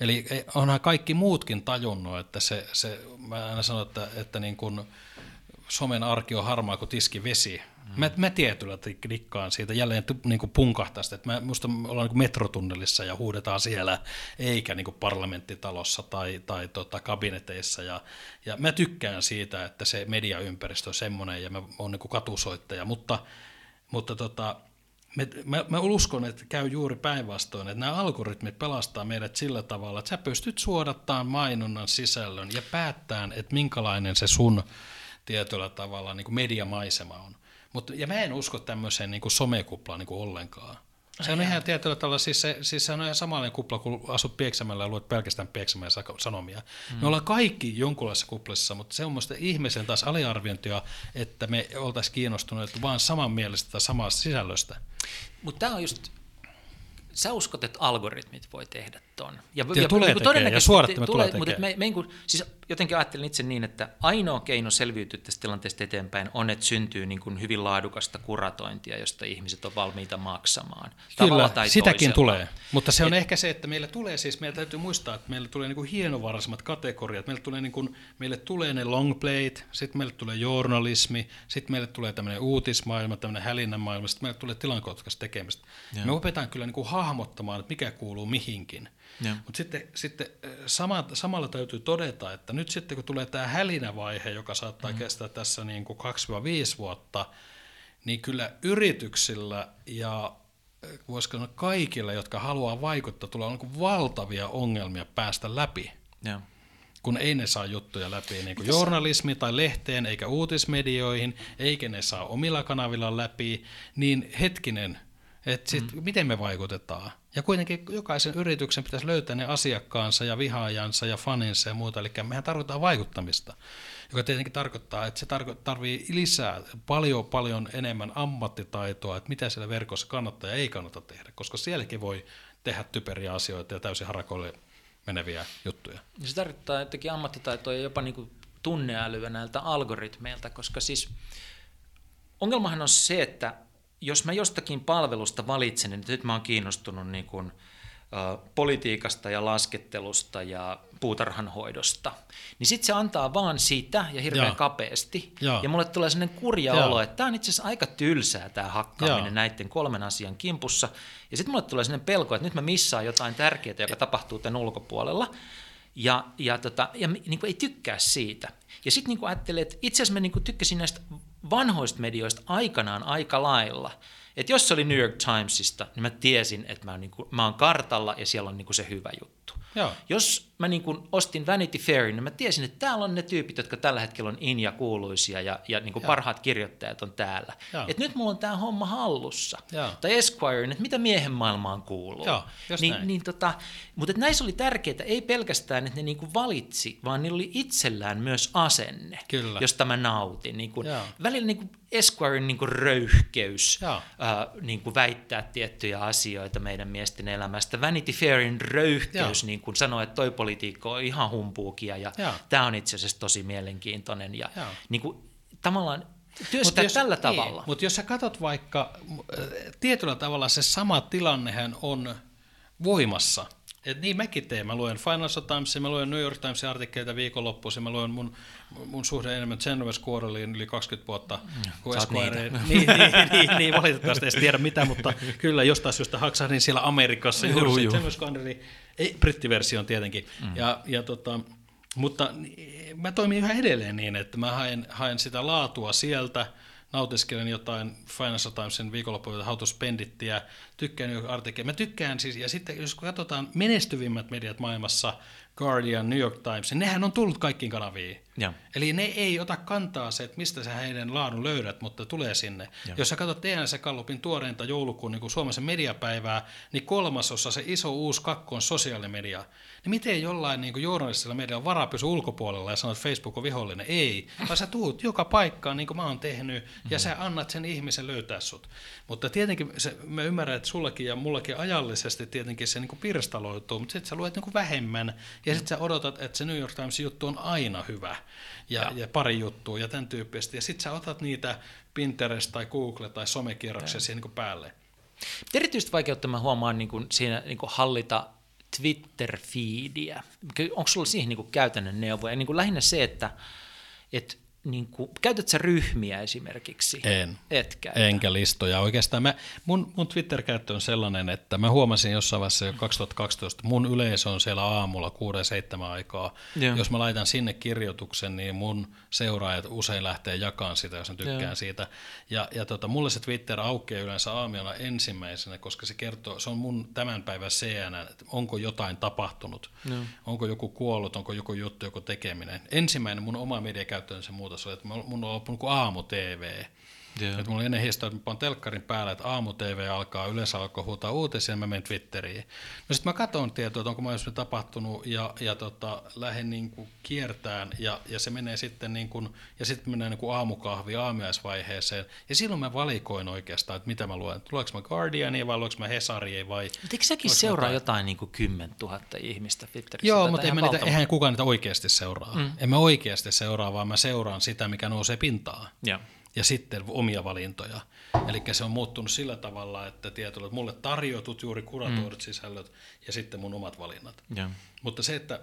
Eli onhan kaikki muutkin tajunnut, että se, se mä aina sanon, että, että niin kuin somen arki on harmaa kuin vesi. Mä, mä tietyllä dikkaan siitä, jälleen niin kuin punkahtaa että mä, musta ollaan niin metrotunnelissa ja huudetaan siellä, eikä niin kuin parlamenttitalossa tai, tai tota, kabineteissa. Ja, ja mä tykkään siitä, että se mediaympäristö on semmoinen ja mä oon niin katusoittaja, mutta, mutta tota, me, mä, mä uskon, että käy juuri päinvastoin, että nämä algoritmit pelastaa meidät sillä tavalla, että sä pystyt suodattamaan mainonnan sisällön ja päättämään, että minkälainen se sun tietyllä tavalla niin kuin mediamaisema on. Mut, ja mä en usko tämmöiseen niin kuin somekuplaan niin kuin ollenkaan. Se on ihan tietyllä tavalla, siis se, siis se on ihan samanlainen kupla, kun asut Pieksämällä ja luet pelkästään Pieksämään sanomia. Mm. Me ollaan kaikki jonkunlaisessa kuplassa, mutta se on minusta ihmisen taas aliarviointia, että me oltaisiin kiinnostuneet vaan samanmielisestä tai samasta sisällöstä. Mutta tämä on just sä uskot, että algoritmit voi tehdä ton. Ja, ja, ja tulee niin tekee, ja tulee, tulee Mutta me, me, me, siis jotenkin ajattelin itse niin, että ainoa keino selviytyä tästä tilanteesta eteenpäin on, että syntyy niin kuin hyvin laadukasta kuratointia, josta ihmiset on valmiita maksamaan. Kyllä, tai sitäkin toisella. tulee. Mutta se on Et, ehkä se, että meillä tulee siis, meillä täytyy muistaa, että meillä tulee niin kuin hienovaraisemmat kategoriat. Meille tulee, niin kuin, meille tulee ne longplayt, sitten meille tulee journalismi, sitten meille tulee tämmöinen uutismaailma, tämmöinen hälinnän maailma, sitten meille tulee tilankohtaisesta tekemistä. Ja. Me opetaan kyllä niin kuin hahmottamaan, että mikä kuuluu mihinkin. Mutta sitten, sitten sama, samalla täytyy todeta, että nyt sitten kun tulee tämä hälinävaihe, joka saattaa mm. kestää tässä niin kuin 2-5 vuotta, niin kyllä yrityksillä ja voisiko sanoa kaikilla, jotka haluaa vaikuttaa, tulee niin valtavia ongelmia päästä läpi. Ja. kun ei ne saa juttuja läpi niin kuin journalismi tai lehteen eikä uutismedioihin, eikä ne saa omilla kanavilla läpi, niin hetkinen, että sit, mm. miten me vaikutetaan. Ja kuitenkin jokaisen yrityksen pitäisi löytää ne asiakkaansa ja vihaajansa ja faninsa ja muuta. Eli mehän tarvitaan vaikuttamista, joka tietenkin tarkoittaa, että se tarvii lisää paljon paljon enemmän ammattitaitoa, että mitä siellä verkossa kannattaa ja ei kannata tehdä, koska sielläkin voi tehdä typeriä asioita ja täysin harakoille meneviä juttuja. Se tarkoittaa jotenkin ammattitaitoa ja jopa niin tunneälyä näiltä algoritmeilta, koska siis ongelmahan on se, että jos mä jostakin palvelusta valitsen, niin nyt mä oon kiinnostunut niin kuin, ä, politiikasta ja laskettelusta ja puutarhanhoidosta, niin sitten se antaa vaan sitä ja hirveän Jaa. kapeasti. Jaa. Ja mulle tulee sellainen kurja Jaa. olo, että tämä on itse asiassa aika tylsää tämä hakkaaminen Jaa. näiden kolmen asian kimpussa. Ja sitten mulle tulee sellainen pelko, että nyt mä missaan jotain tärkeää, joka tapahtuu tämän ulkopuolella. Ja, ja, tota, ja niin kuin ei tykkää siitä. Ja sitten niin ajattelee, että itse asiassa mä niin tykkäsin näistä vanhoista medioista aikanaan aika lailla. Että jos se oli New York Timesista, niin mä tiesin, että mä oon, niin kuin, mä oon kartalla ja siellä on niin kuin se hyvä juttu. Joo. Jos mä niin kuin ostin Vanity Fairin, niin mä tiesin, että täällä on ne tyypit, jotka tällä hetkellä on in ja kuuluisia ja, ja niin kuin parhaat kirjoittajat on täällä. Et nyt mulla on tämä homma hallussa. Joo. Tai Esquire, että mitä miehen maailmaan kuuluu. Joo, niin, niin tota, mutta että näissä oli tärkeää, ei pelkästään, että ne niin kuin valitsi, vaan niillä oli itsellään myös asenne, Kyllä. josta mä nautin. Niin kuin, välillä niin kuin Esquirein niin kuin röyhkeys äh, niin kuin väittää tiettyjä asioita meidän miesten elämästä. Vanity Fairin röyhkeys niin kuin sanoo, että toi politiikka on ihan humpuukia ja tämä on itse asiassa tosi mielenkiintoinen. Ja niin kuin, tavallaan työstää jos, tällä niin, tavalla. Mutta jos sä katsot vaikka, tietyllä tavalla se sama tilannehän on voimassa – et niin mäkin teen. Mä luen Financial Timesia, mä luen New York Timesin artikkeleita viikonloppuisin, mä luen mun, mun suhde enemmän Genovese Quarterlyin yli 20 vuotta. Kun Esquire, niin, niin, niin, niin, valitettavasti ei tiedä mitä, mutta kyllä jostain syystä haksahdin siellä Amerikassa. Juuri Genovese Quarterly, ei, brittiversio tietenkin. Mm. Ja, ja tota, mutta mä toimin yhä edelleen niin, että mä haen, haen sitä laatua sieltä, nautiskelen jotain Financial Timesin viikonloppuja How to Spendittiä, tykkään artikkeleja. Mä tykkään siis, ja sitten jos katsotaan menestyvimmät mediat maailmassa, Guardian, New York Times, niin nehän on tullut kaikkiin kanaviin. Ja. Eli ne ei ota kantaa se, että mistä sä heidän laadun löydät, mutta tulee sinne. Ja. Jos sä katsot TNS Kallupin tuoreinta joulukuun niin Suomessa mediapäivää, niin kolmasosa se iso uusi kakku on sosiaalimedia. Niin miten jollain niin journalistilla medialla varaa pysyä ulkopuolella ja sanoo, että Facebook on vihollinen? Ei, vaan sä tuut joka paikkaan niin kuin mä oon tehnyt ja mm-hmm. sä annat sen ihmisen löytää sut. Mutta tietenkin se, mä ymmärrän, että sullakin ja mullakin ajallisesti tietenkin se niin kuin pirstaloituu, mutta sitten sä luet niin kuin vähemmän ja sitten sä odotat, että se New York Times juttu on aina hyvä ja, ja. ja pari juttua ja tämän tyyppisesti. Ja sitten sä otat niitä Pinterest tai Google tai somekierroksia siihen niin päälle. Erityisesti vaikeutta mä huomaan niin kuin siinä niin kuin hallita Twitter-feediä. Onko sulla siihen niin kuin käytännön neuvoja? Niin kuin lähinnä se, että, että niin kuin, käytät sä ryhmiä esimerkiksi? En. Et käytä. Enkä listoja. Oikeastaan mä, mun, mun Twitter-käyttö on sellainen, että mä huomasin jossain vaiheessa jo 2012, mun yleisö on siellä aamulla 6-7 aikaa. Joo. Jos mä laitan sinne kirjoituksen, niin mun seuraajat usein lähtee jakamaan sitä, jos ne tykkää Joo. siitä. Ja, ja tota, mulle se Twitter aukeaa yleensä aamiona ensimmäisenä, koska se kertoo, se on mun tämän päivän CNN, että onko jotain tapahtunut. Joo. Onko joku kuollut, onko joku juttu, joku tekeminen. Ensimmäinen mun oma mediakäyttö on se muutos, että mun on kuin aamu-TV. Yeah. Että mulla oli ennen historia, että mä telkkarin päällä, että aamu-TV alkaa, yleensä alkoi huutaa uutisia, ja mä menen Twitteriin. No sitten mä katson tietoa, että onko mä tapahtunut, ja, ja tota, lähden niin kuin kiertään, ja, ja se menee sitten, niin kuin, ja sitten mennään niin kuin aamukahvi, aamiaisvaiheeseen, ja silloin mä valikoin oikeastaan, että mitä mä luen. Luenko mä Guardiania vai luenko mä Hesaria vai... Mutta eikö säkin seuraa jotain, jotain niin kuin 10 000 ihmistä Twitterissä? Joo, mutta niitä, eihän kukaan niitä oikeasti seuraa. Mm. En mä oikeasti seuraa, vaan mä seuraan sitä, mikä nousee pintaan. Yeah ja sitten omia valintoja. Eli se on muuttunut sillä tavalla, että tietyllä, että mulle tarjotut juuri kuratoidut mm. sisällöt ja sitten mun omat valinnat. Yeah. Mutta se, että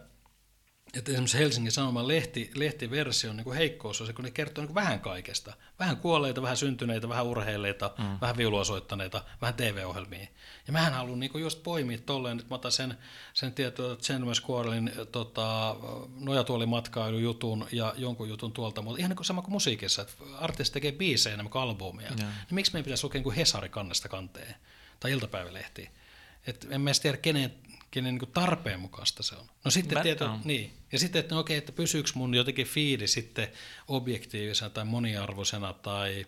että esimerkiksi Helsingin Sanoman lehti, lehtiversio niin kuin heikkous on se, kun ne kertoo niin kuin vähän kaikesta. Vähän kuolleita, vähän syntyneitä, vähän urheilleita, mm. vähän viulua soittaneita, vähän TV-ohjelmia. Ja mähän haluan niin kuin just poimia tolleen, että mä otan sen, sen tietoa Gentleman Squirrelin tota, nojatuolimatkailujutun ja jonkun jutun tuolta, mutta ihan niin kuin sama kuin musiikissa, että artisti tekee biisejä enemmän kuin albumia. Yeah. Niin miksi meidän pitäisi lukea niin Hesari kannesta kanteen tai iltapäivälehti? Et en mä tiedä, kenen kenen niin tarpeen mukaista se on. No sitten tieto, niin. Ja sitten, että no okei, että pysyykö mun jotenkin fiidi sitten objektiivisena tai moniarvoisena tai,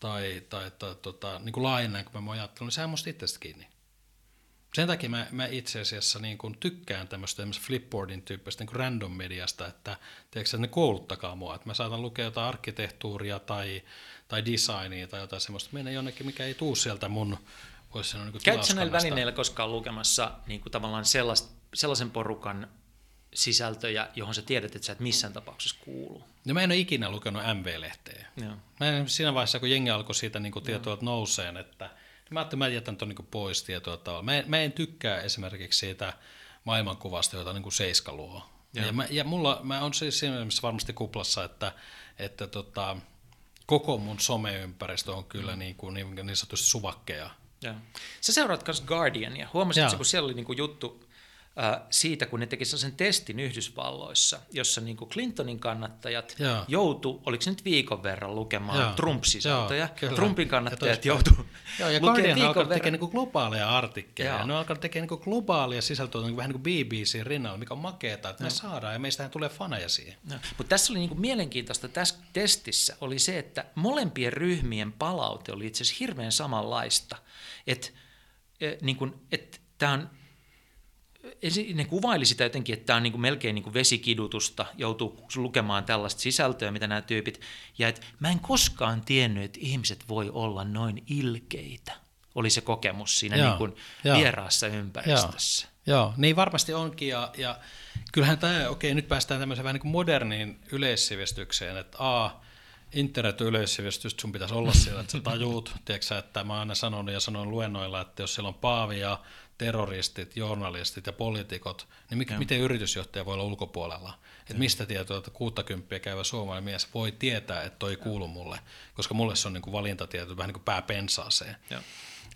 tai, tai, tai tota, niin kuin laajennaan, kun mä ajattelen, niin sehän on musta itsestä kiinni. Sen takia mä, mä itse asiassa niin kuin tykkään tämmöistä flipboardin tyyppistä niin random mediasta, että, tiedätkö, että ne kouluttakaa mua, että mä saatan lukea jotain arkkitehtuuria tai, tai designia tai jotain semmoista, mennä jonnekin, mikä ei tuu sieltä mun voisi sanoa niin Käytkö näillä välineillä koskaan lukemassa niin kuin tavallaan sellast, sellaisen porukan sisältöjä, johon sä tiedät, että sä et missään tapauksessa kuulu? No mä en ole ikinä lukenut MV-lehteä. Joo. Mä en, siinä vaiheessa, kun jengi alkoi siitä niin tietoa nouseen, että niin mä ajattelin, että mä jätän tuon niin pois tietoa. Mä en, mä en tykkää esimerkiksi siitä maailmankuvasta, jota niin kuin Seiska luo. Ja, ja, mä, ja mulla, mä on siis siinä mielessä varmasti kuplassa, että, että tota, koko mun someympäristö on kyllä mm. niin, kuin, niin, niin sanotusti suvakkeja ja. Sä seuraat myös Guardiania. Huomasitko, kun siellä oli niinku juttu siitä, kun ne teki sen testin Yhdysvalloissa, jossa niinku Clintonin kannattajat Joo. joutu, oliko se nyt viikon verran lukemaan Joo. Trump-sisältöjä. Joo, Trumpin kannattajat joutu Joo, ja Guardian alkaa tekemään niinku globaaleja artikkeleja. Joo. Ne alkaa tekemään niinku globaalia sisältöä niinku vähän niin kuin BBC rinnalla, mikä on makeeta, että no. me saadaan ja meistähän tulee faneja siihen. No. Mutta tässä oli niinku mielenkiintoista tässä testissä oli se, että molempien ryhmien palaute oli itse asiassa hirveän samanlaista. Että niin et, tämä on ne kuvaili sitä jotenkin, että tämä on niin kuin melkein niin kuin vesikidutusta, joutuu lukemaan tällaista sisältöä, mitä nämä tyypit, ja että mä en koskaan tiennyt, että ihmiset voi olla noin ilkeitä, oli se kokemus siinä joo, niin kuin vieraassa ympäristössä. Joo, joo, niin varmasti onkin, ja, ja kyllähän tämä, okei, nyt päästään tämmöiseen vähän niin kuin moderniin yleissivistykseen, että a, internet-yleissivistys, sun pitäisi olla siellä, että sä tajuut, tiedätkö, että mä aina sanonut ja sanon luennoilla, että jos siellä on Paavi ja terroristit, journalistit ja poliitikot, niin mikä, miten yritysjohtaja voi olla ulkopuolella? Että mistä tietoa, että 60 käyvä suomalainen mies voi tietää, että toi ei kuulu mulle, koska mulle se on niin kuin valintatieto vähän niin kuin pää pensaaseen.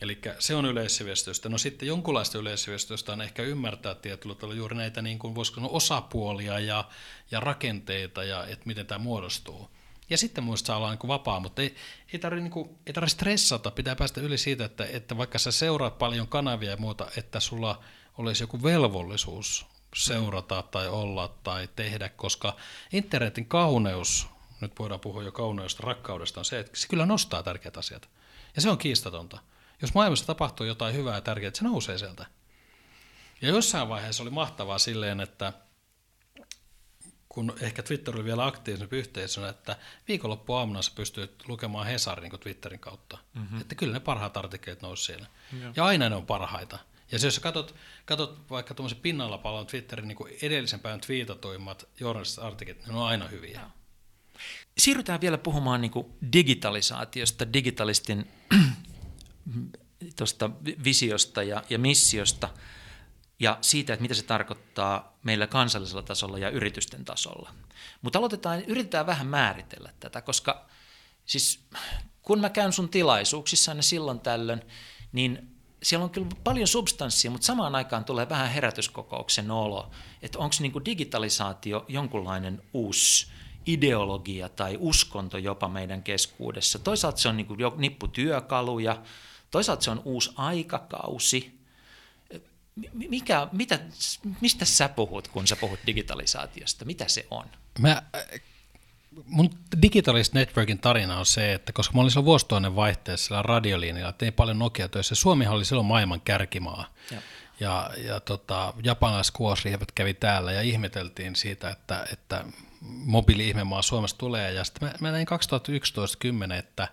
Eli se on yleissivistystä. No sitten jonkunlaista yleissivistystä on ehkä ymmärtää tietyllä tavalla juuri näitä niin kuin voisiko sanoa osapuolia ja, ja rakenteita ja että miten tämä muodostuu. Ja sitten muista olla niin vapaa, mutta ei, ei tarvitse niin tarvi stressata, pitää päästä yli siitä, että, että vaikka sä seuraat paljon kanavia ja muuta, että sulla olisi joku velvollisuus seurata tai olla tai tehdä, koska internetin kauneus, nyt voidaan puhua jo kauneudesta, rakkaudesta, on se, että se kyllä nostaa tärkeät asiat. Ja se on kiistatonta. Jos maailmassa tapahtuu jotain hyvää ja tärkeää, se nousee sieltä. Ja jossain vaiheessa oli mahtavaa silleen, että – kun ehkä Twitter oli vielä aktiivisempi yhteisönä, että viikonloppuaamuna sä pystyt lukemaan Hesarin niin Twitterin kautta. Mm-hmm. Että kyllä ne parhaat artikkelit nousi siellä. Ja. ja aina ne on parhaita. Ja jos sä katsot, katsot vaikka tuommoisen pinnalla paljon Twitterin niin edellisen päivän twiitatuimmat journalistiset artikkelit, ne on aina hyviä. Ja. Siirrytään vielä puhumaan niin kuin digitalisaatiosta, digitalistin tuosta visiosta ja, ja missiosta – ja siitä, että mitä se tarkoittaa meillä kansallisella tasolla ja yritysten tasolla. Mutta aloitetaan, yritetään vähän määritellä tätä, koska siis kun mä käyn sun tilaisuuksissa ne silloin tällöin, niin siellä on kyllä paljon substanssia, mutta samaan aikaan tulee vähän herätyskokouksen olo, että onko niin digitalisaatio jonkunlainen uusi ideologia tai uskonto jopa meidän keskuudessa. Toisaalta se on niin jo nippu työkaluja, toisaalta se on uusi aikakausi, mikä, mitä, mistä sä puhut, kun sä puhut digitalisaatiosta? Mitä se on? Mä, mun Digitalist Networkin tarina on se, että koska mä olin silloin vuosituhannen vaihteessa siellä radiolinjalla, tein paljon Nokia töissä, Suomihan oli silloin maailman kärkimaa. Ja, ja, ja tota, japanaiskuosriivät kävi täällä ja ihmeteltiin siitä, että, että mobiili-ihmemaa Suomesta tulee. Ja sitten mä, mä näin 2011-10, että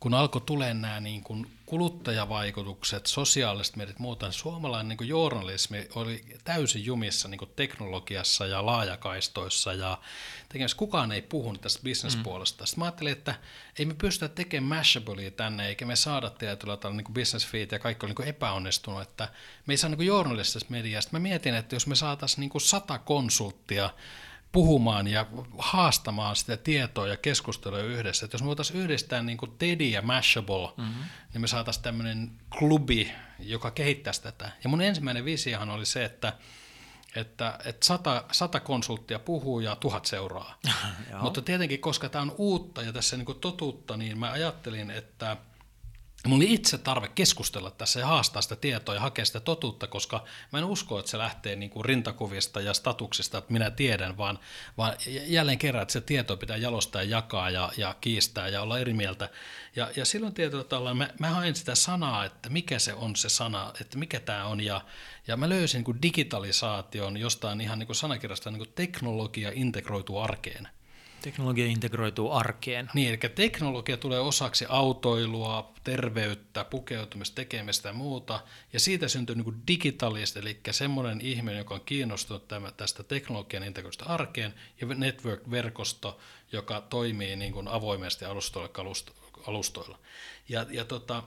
kun alkoi tulee nämä niin kuin kuluttajavaikutukset, sosiaaliset mediat muuta, niin suomalainen niin kuin journalismi oli täysin jumissa niin kuin teknologiassa ja laajakaistoissa ja tekemässä. Kukaan ei puhunut tästä bisnespuolesta. Mm. Sitten mä ajattelin, että ei me pystytä tekemään Mashableia tänne, eikä me saada tietyllä tavalla niin business feed ja kaikki oli niin epäonnistunut, että me ei saa niin journalistisesta mediasta. Mä mietin, että jos me saataisiin niin sata konsulttia puhumaan ja haastamaan sitä tietoa ja keskustelua yhdessä. Että jos me voitaisiin yhdistää niin kuin Teddy ja Mashable, mm-hmm. niin me saataisiin tämmöinen klubi, joka kehittäisi tätä. Ja mun ensimmäinen visiohan oli se, että että, että sata, sata konsulttia puhuu ja tuhat seuraa. Mutta tietenkin, koska tämä on uutta ja tässä niin totuutta, niin mä ajattelin, että – Mulla oli itse tarve keskustella tässä ja haastaa sitä tietoa ja hakea sitä totuutta, koska mä en usko, että se lähtee niin kuin rintakuvista ja statuksista, että minä tiedän, vaan, vaan jälleen kerran, että se tieto pitää jalostaa ja jakaa ja, ja kiistää ja olla eri mieltä. Ja, ja silloin tietyllä tavalla mä, mä hain sitä sanaa, että mikä se on se sana, että mikä tämä on. Ja, ja mä löysin niin kuin digitalisaation jostain ihan niin kuin sanakirjasta niin kuin teknologia integroituu arkeen. Teknologia integroituu arkeen. Niin, eli teknologia tulee osaksi autoilua, terveyttä, pukeutumista, tekemistä ja muuta, ja siitä syntyy niin digitalista, eli semmoinen ihminen, joka on kiinnostunut tästä teknologian integroista arkeen, ja network-verkosto, joka toimii niin kuin avoimesti alustoilla, alustoilla. Ja, ja tota,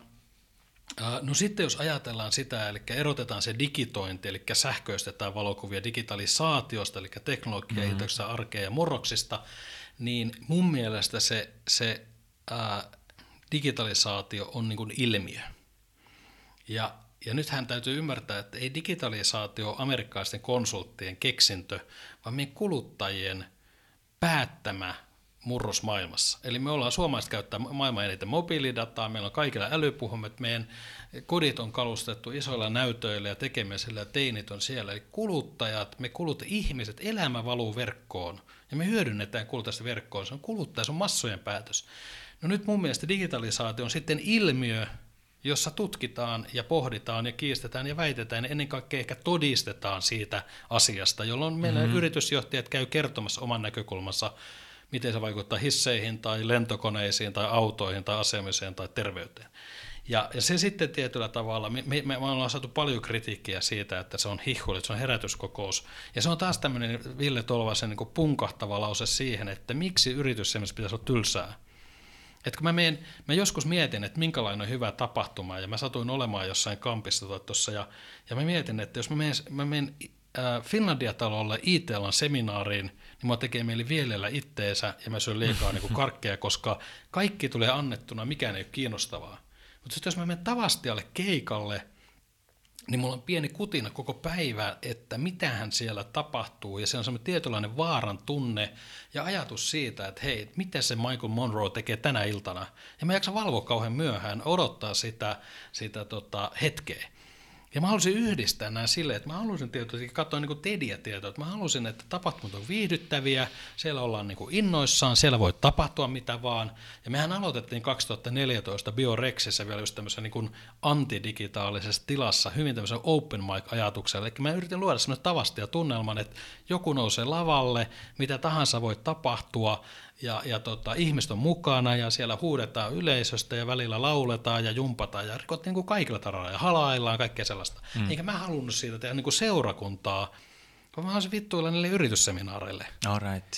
No sitten jos ajatellaan sitä, eli erotetaan se digitointi, eli sähköistetään valokuvia digitalisaatiosta, eli teknologia, mm-hmm. arkea ja murroksista, niin mun mielestä se, se ää, digitalisaatio on niin kuin ilmiö. Ja, ja nythän täytyy ymmärtää, että ei digitalisaatio ole amerikkalaisten konsulttien keksintö, vaan meidän kuluttajien päättämä murros maailmassa. Eli me ollaan suomalaiset käyttää maailman eniten mobiilidataa, meillä on kaikilla älypuhumet, meidän kodit on kalustettu isoilla näytöillä ja tekemisellä ja teinit on siellä. Eli kuluttajat, me kulut ihmiset, elämä valuu verkkoon ja me hyödynnetään kuluttajasta verkkoon. Se on kuluttaja, se on massojen päätös. No nyt mun mielestä digitalisaatio on sitten ilmiö, jossa tutkitaan ja pohditaan ja kiistetään ja väitetään ja ennen kaikkea ehkä todistetaan siitä asiasta, jolloin meillä mm-hmm. yritysjohtajat käy kertomassa oman näkökulmansa miten se vaikuttaa hisseihin tai lentokoneisiin tai autoihin tai asemiseen tai terveyteen. Ja, ja se sitten tietyllä tavalla, me, me, me ollaan saatu paljon kritiikkiä siitä, että se on hihuli, se on herätyskokous. Ja se on taas tämmöinen Ville Tolvasen niin punkahtava lause siihen, että miksi yritys pitäisi olla tylsää. Et kun mä, meen, mä joskus mietin, että minkälainen on hyvä tapahtuma, ja mä satuin olemaan jossain kampissa tuossa, ja, ja mä mietin, että jos mä menen, mä menen äh, Finlandia-talolle IT-alan seminaariin, niin mua tekee mieli vielellä itteensä ja mä syön liikaa niin kuin karkkeja, koska kaikki tulee annettuna, mikään ei ole kiinnostavaa. Mutta sitten jos mä menen Tavastialle keikalle, niin mulla on pieni kutina koko päivä, että mitähän siellä tapahtuu, ja se on semmoinen tietynlainen vaaran tunne ja ajatus siitä, että hei, mitä se Michael Monroe tekee tänä iltana. Ja mä jaksan valvoa kauhean myöhään, odottaa sitä, sitä tota, hetkeä. Ja mä halusin yhdistää nämä silleen, että mä halusin tietysti katsoa niin Tediä tietoa, että mä halusin, että tapahtumat on viihdyttäviä, siellä ollaan niin kuin innoissaan, siellä voi tapahtua mitä vaan. Ja mehän aloitettiin 2014 Biorexissä vielä just tämmöisessä niin kuin antidigitaalisessa tilassa, hyvin tämmöisen open mic-ajatuksella. Eli mä yritin luoda semmoinen tavasti ja tunnelman, että joku nousee lavalle, mitä tahansa voi tapahtua, ja, ja tota, ihmiset on mukana ja siellä huudetaan yleisöstä ja välillä lauletaan ja jumpataan ja rikottiin niin kaikilla taroilla ja halaillaan kaikkea sellaista. Mm. Eikä mä halunnut siitä tehdä niin kuin seurakuntaa, vaan mä haluaisin vittuilla niille yritysseminaareille. All right.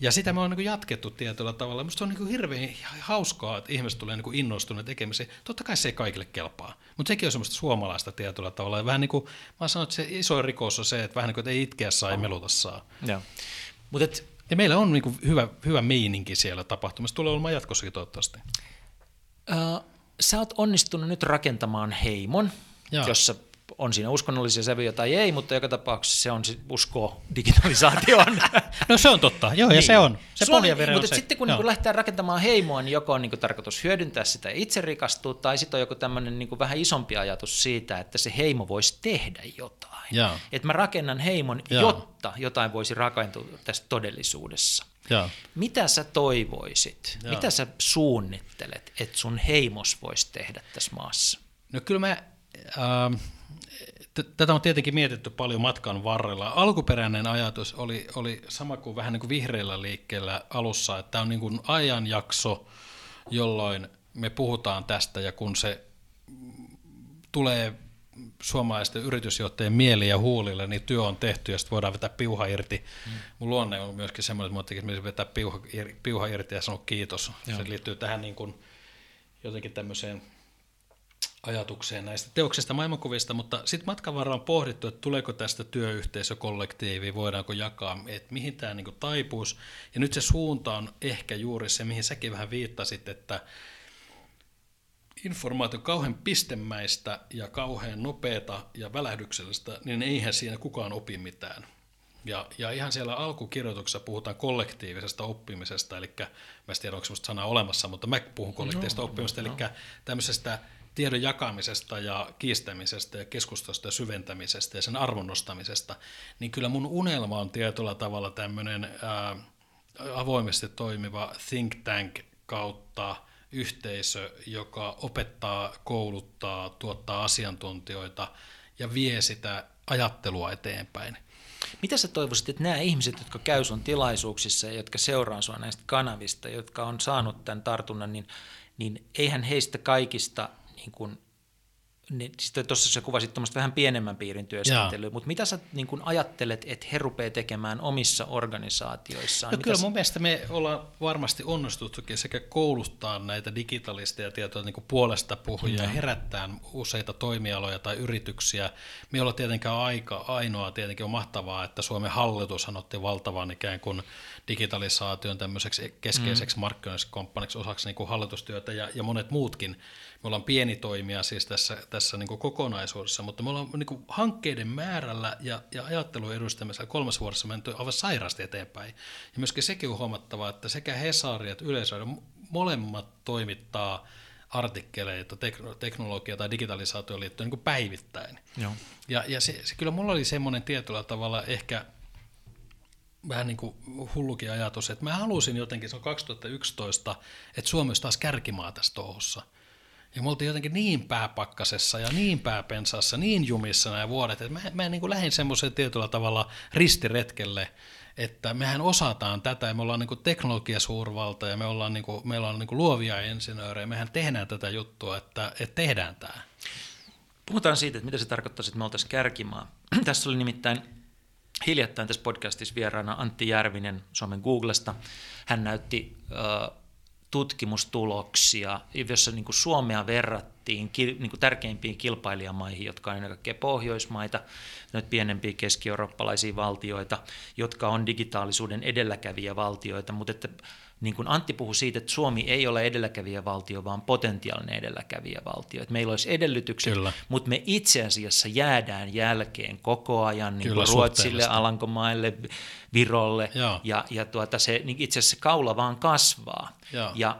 Ja sitä me on niin jatkettu tietyllä tavalla. Minusta on niin hirveän hauskaa, että ihmiset tulee niin innostuneet tekemiseen. Totta kai se ei kaikille kelpaa, mutta sekin on semmoista suomalaista tietyllä tavalla. Ja vähän niin kuin, mä sanon, että se iso rikos on se, että vähän niin kuin, että ei itkeä saa, ei meluta saa. Joo. Mutta ja meillä on niin hyvä, hyvä meininki siellä tapahtumassa. Tulee olemaan jatkossakin toivottavasti. Uh, sä oot onnistunut nyt rakentamaan heimon, Joo. jossa on siinä uskonnollisia sävyjä tai ei, mutta joka tapauksessa se on usko digitalisaatioon. no se on totta, joo, ja niin. se on. Se Sulla, on mutta se. sitten kun niin lähtee rakentamaan heimoa, niin joko on niin tarkoitus hyödyntää sitä ja itse rikastua, tai sitten on joku tämmöinen niin vähän isompi ajatus siitä, että se heimo voisi tehdä jotain. Että mä rakennan heimon, ja. jotta jotain voisi rakentua tässä todellisuudessa. Ja. Mitä sä toivoisit? Ja. Mitä sä suunnittelet, että sun heimos voisi tehdä tässä maassa? No kyllä mä, äh, t- tätä on tietenkin mietitty paljon matkan varrella. Alkuperäinen ajatus oli, oli sama kuin vähän niin kuin vihreällä liikkeellä alussa, että tämä on niin kuin ajanjakso, jolloin me puhutaan tästä ja kun se tulee suomalaisten yritysjohtajien mieli ja huulille, niin työ on tehty ja sitten voidaan vetää piuha irti. Mm. Mun luonne on myöskin semmoinen, että mä vetää piuha, piuha irti ja sanoa kiitos. Joo. Se liittyy tähän niin kuin jotenkin tämmöiseen ajatukseen näistä teoksista maailmankuvista, mutta sitten matkan varrella on pohdittu, että tuleeko tästä työyhteisökollektiivi, voidaanko jakaa, että mihin tämä niin taipuisi. Ja nyt se suunta on ehkä juuri se, mihin säkin vähän viittasit, että informaatio kauhean pistemäistä ja kauhean nopeata ja välähdyksellistä, niin eihän siinä kukaan opi mitään. Ja, ja ihan siellä alkukirjoituksessa puhutaan kollektiivisesta oppimisesta, eli mä en tiedä, onko sellaista sanaa olemassa, mutta mä puhun kollektiivisesta no, oppimisesta, no. eli tämmöisestä tiedon jakamisesta ja kiistämisestä ja keskustelusta ja syventämisestä ja sen arvon nostamisesta, niin kyllä mun unelma on tietyllä tavalla tämmöinen ää, avoimesti toimiva think tank kautta yhteisö, joka opettaa, kouluttaa, tuottaa asiantuntijoita ja vie sitä ajattelua eteenpäin. Mitä sä toivoisit, että nämä ihmiset, jotka käy sun tilaisuuksissa ja jotka seuraa sua näistä kanavista, jotka on saanut tämän tartunnan, niin, niin eihän heistä kaikista niin kuin niin sitten tuossa sä kuvasit tuommoista vähän pienemmän piirin työskentelyä, mutta mitä sä niin kun ajattelet, että he rupeaa tekemään omissa organisaatioissaan? No kyllä mun mielestä me ollaan varmasti onnistuttukin sekä kouluttaa näitä digitalisteja tietoja niin puolesta puhujia ja herättää useita toimialoja tai yrityksiä. Me ollaan tietenkään aika ainoa, tietenkin on mahtavaa, että Suomen hallitus otti valtavan ikään kuin digitalisaation tämmöiseksi keskeiseksi mm. osaksi niin kuin hallitustyötä ja, ja monet muutkin me ollaan pieni toimija siis tässä, tässä niin kokonaisuudessa, mutta me ollaan niin hankkeiden määrällä ja, ja ajattelun edustamisella kolmessa vuodessa menty aivan sairaasti eteenpäin. Ja myöskin sekin on huomattavaa, että sekä Hesari että Yleisradio molemmat toimittaa artikkeleita teknologia- tai digitalisaatioon liittyen niin päivittäin. Joo. Ja, ja se, se, kyllä mulla oli semmoinen tietyllä tavalla ehkä vähän niin kuin hullukin ajatus, että mä halusin jotenkin, se on 2011, että Suomi olisi taas kärkimaa tässä touhussa. Ja me oltiin jotenkin niin pääpakkasessa ja niin pääpensassa, niin jumissa nämä vuodet, että mä, mä niin lähdin semmoiseen tietyllä tavalla ristiretkelle, että mehän osataan tätä ja me ollaan niin teknologiasuurvalta ja me ollaan, niin kuin, meillä on niin luovia insinöörejä, mehän tehdään tätä juttua, että, että tehdään tämä. Puhutaan siitä, että mitä se tarkoittaisi, että me oltaisiin kärkimaa. Tässä oli nimittäin hiljattain tässä podcastissa vieraana Antti Järvinen Suomen Googlesta. Hän näytti äh, tutkimustuloksia, jossa niin kuin Suomea verrattiin niin kuin tärkeimpiin kilpailijamaihin, jotka on ennen kaikkea Pohjoismaita, nyt pienempiä keski-eurooppalaisia valtioita, jotka on digitaalisuuden edelläkävijä valtioita, mutta että niin kuin Antti puhui siitä, että Suomi ei ole edelläkävijä valtio, vaan potentiaalinen edelläkävijä valtio. Että meillä olisi edellytykset, Kyllä. mutta me itse asiassa jäädään jälkeen koko ajan niin kuin Ruotsille, Alankomaille, Virolle, Joo. ja, ja tuota se, niin itse asiassa se kaula vaan kasvaa. Ja,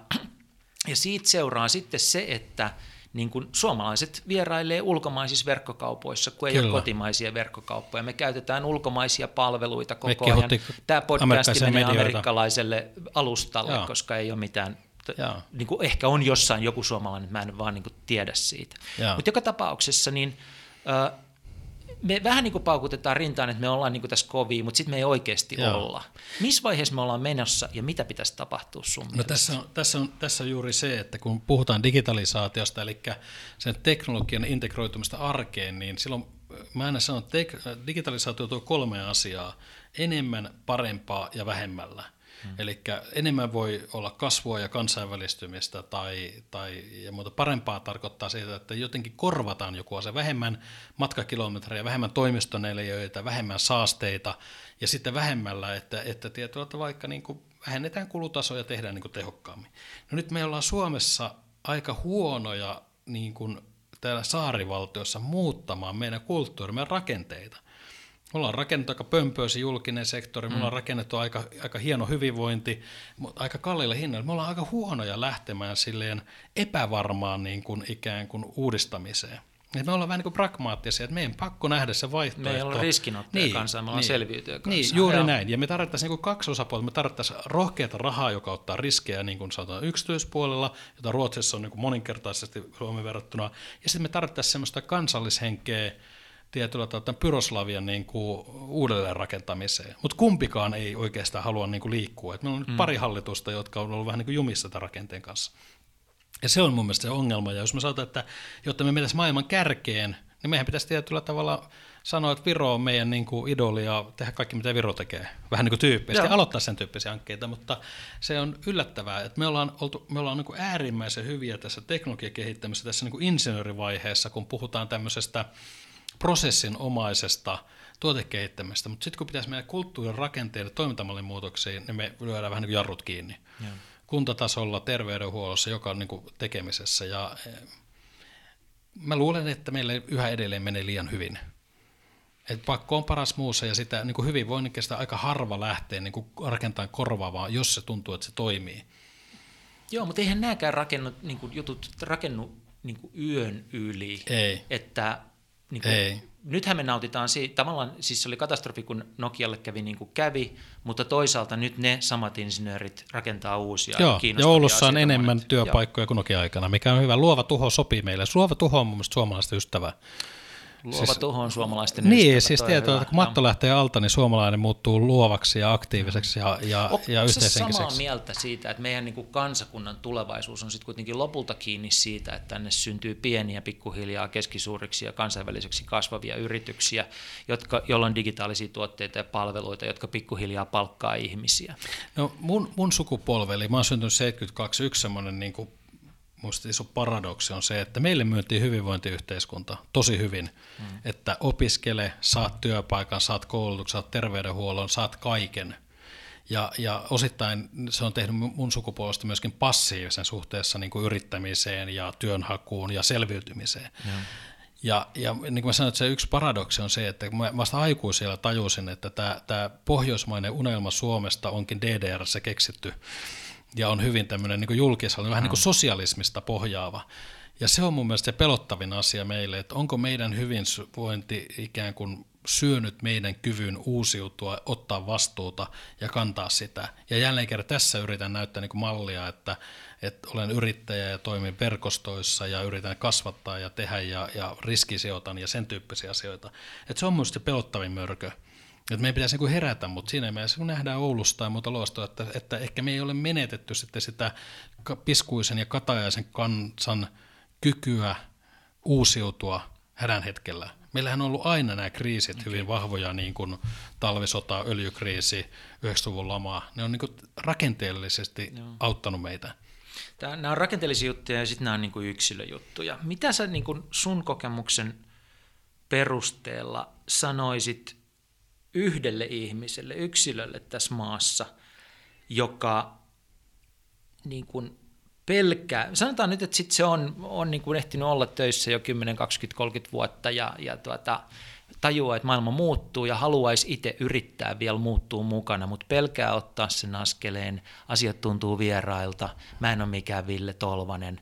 ja siitä seuraa sitten se, että niin kuin suomalaiset vierailee ulkomaisissa verkkokaupoissa, kun ei Kyllä. ole kotimaisia verkkokauppoja. Me käytetään ulkomaisia palveluita koko ajan. Tämä podcasti menee medioita. amerikkalaiselle alustalle, Joo. koska ei ole mitään niin kuin ehkä on jossain joku suomalainen, mä en vaan niin kuin tiedä siitä. Mutta joka tapauksessa niin, me vähän niin kuin paukutetaan rintaan, että me ollaan niin kuin tässä kovia, mutta sitten me ei oikeasti Joo. olla. Missä vaiheessa me ollaan menossa ja mitä pitäisi tapahtua sun no tässä on, tässä, on, tässä on juuri se, että kun puhutaan digitalisaatiosta, eli sen teknologian integroitumista arkeen, niin silloin mä aina sanon, että digitalisaatio tuo kolme asiaa, enemmän, parempaa ja vähemmällä. Hmm. Eli enemmän voi olla kasvua ja kansainvälistymistä tai, tai ja muuta parempaa tarkoittaa siitä, että jotenkin korvataan joku asia, vähemmän matkakilometrejä, vähemmän toimistoneliöitä, vähemmän saasteita ja sitten vähemmällä, että, että tietyllä tavalla vaikka niin kuin vähennetään kulutasoja ja tehdään niin kuin tehokkaammin. No nyt me ollaan Suomessa aika huonoja niin kuin täällä saarivaltiossa muuttamaan meidän kulttuurimme rakenteita. Me ollaan rakennettu aika pömpöisi julkinen sektori, me ollaan mm. rakennettu aika, aika hieno hyvinvointi, mutta aika kalliilla hinnalla. Me ollaan aika huonoja lähtemään silleen epävarmaan niin kuin ikään kuin uudistamiseen. Et me ollaan vähän niin kuin pragmaattisia, että meidän pakko nähdä se vaihtoehto. Me ei olla riskinottaja niin, kanssa, me ollaan niin, selviytyjä kanssa. Niin, juuri Joo. näin. Ja me tarvittaisiin niin kaksi osapuolta. Me tarvittaisiin rohkeata rahaa, joka ottaa riskejä niin kuin sanotaan yksityispuolella, jota Ruotsissa on niin kuin moninkertaisesti Suomen verrattuna. Ja sitten me tarvittaisiin semmoista kansallishenkeä, tietyllä tavalla Pyroslavian niin kuin uudelleen rakentamiseen. Mutta kumpikaan ei oikeastaan halua niin kuin liikkua. Et meillä on mm. pari hallitusta, jotka on ollut vähän niin kuin jumissa tämän rakenteen kanssa. Ja se on mun mielestä se ongelma. Ja jos me sanotaan, että jotta me mentäisiin maailman kärkeen, niin meidän pitäisi tietyllä tavalla sanoa, että Viro on meidän niin kuin idoli ja tehdä kaikki, mitä Viro tekee. Vähän niin kuin tyyppisesti, Joo. aloittaa sen tyyppisiä hankkeita, mutta se on yllättävää, että me ollaan, oltu, me ollaan niin kuin äärimmäisen hyviä tässä teknologian kehittämisessä, tässä niin kuin insinöörivaiheessa, kun puhutaan tämmöisestä prosessin omaisesta tuotekehittämistä, mutta sitten kun pitäisi mennä kulttuurin rakenteille toimintamallin muutoksiin, niin me lyödään vähän niin jarrut kiinni. Joo kuntatasolla, terveydenhuollossa, joka on niin kuin tekemisessä. Ja eh, mä luulen, että meille yhä edelleen menee liian hyvin. Et pakko on paras muussa ja sitä niin kuin hyvinvoinnin kestää aika harva lähtee niin kuin rakentamaan korvaavaa, jos se tuntuu, että se toimii. Joo, mutta eihän nämäkään rakennu, niin kuin jutut rakennu niin kuin yön yli. Ei. Että niin kuin, Ei nythän me nautitaan siitä, tavallaan siis se oli katastrofi, kun Nokialle kävi niin kuin kävi, mutta toisaalta nyt ne samat insinöörit rakentaa uusia Joo, ja Oulussa on enemmän monet. työpaikkoja Joo. kuin Nokia-aikana, mikä on hyvä. Luova tuho sopii meille. Luova tuho on mun mielestä suomalaista ystävää. Luova siis, tuho on suomalaisten Niin, ystävä, siis tietoa, että kun matto lähtee alta, niin suomalainen muuttuu luovaksi ja aktiiviseksi ja, ja, ja yhteishenkiseksi. samaa mieltä siitä, että meidän niin kuin kansakunnan tulevaisuus on sitten kuitenkin lopulta kiinni siitä, että tänne syntyy pieniä, pikkuhiljaa keskisuuriksi ja kansainväliseksi kasvavia yrityksiä, jotka, joilla on digitaalisia tuotteita ja palveluita, jotka pikkuhiljaa palkkaa ihmisiä. No mun, mun sukupolveli, mä oon syntynyt 72, yksi semmoinen niin kuin muista iso paradoksi on se, että meille myöntiin hyvinvointiyhteiskunta tosi hyvin, mm. että opiskele, saat työpaikan, saat koulutuksen, saat terveydenhuollon, saat kaiken. Ja, ja osittain se on tehnyt mun sukupuolesta myöskin passiivisen suhteessa niin kuin yrittämiseen ja työnhakuun ja selviytymiseen. Mm. Ja, ja niin kuin mä sanoin, että se yksi paradoksi on se, että mä vasta aikuisilla tajusin, että tämä, tämä pohjoismainen unelma Suomesta onkin DDRssä keksitty ja on hyvin tämmöinen niin julkishallinto, vähän niin kuin sosialismista pohjaava. Ja se on mun mielestä se pelottavin asia meille, että onko meidän hyvinvointi ikään kuin syönyt meidän kyvyn uusiutua, ottaa vastuuta ja kantaa sitä. Ja jälleen kerran tässä yritän näyttää niin mallia, että, että olen yrittäjä ja toimin verkostoissa ja yritän kasvattaa ja tehdä ja, ja riskisijoitan ja sen tyyppisiä asioita. Että se on mun se pelottavin mörkö. Että meidän pitäisi niin herätä, mutta siinä mielessä kun nähdään Oulusta ja muuta luostoa, että, että ehkä me ei ole menetetty sitten sitä piskuisen ja katajaisen kansan kykyä uusiutua hädän hetkellä. Meillähän on ollut aina nämä kriisit okay. hyvin vahvoja, niin kuin talvisota, öljykriisi, 90-luvun lama. Ne on niin kuin rakenteellisesti Joo. auttanut meitä. Tämä, nämä on rakenteellisia juttuja ja sitten nämä on niin kuin yksilöjuttuja. Mitä sä niin kuin sun kokemuksen perusteella sanoisit yhdelle ihmiselle, yksilölle tässä maassa, joka niin kuin pelkää, sanotaan nyt, että sit se on, on niin kuin ehtinyt olla töissä jo 10, 20, 30 vuotta ja, ja tuota, tajuaa, että maailma muuttuu ja haluaisi itse yrittää vielä muuttuu mukana, mutta pelkää ottaa sen askeleen, asiat tuntuu vierailta, mä en ole mikään Ville Tolvanen,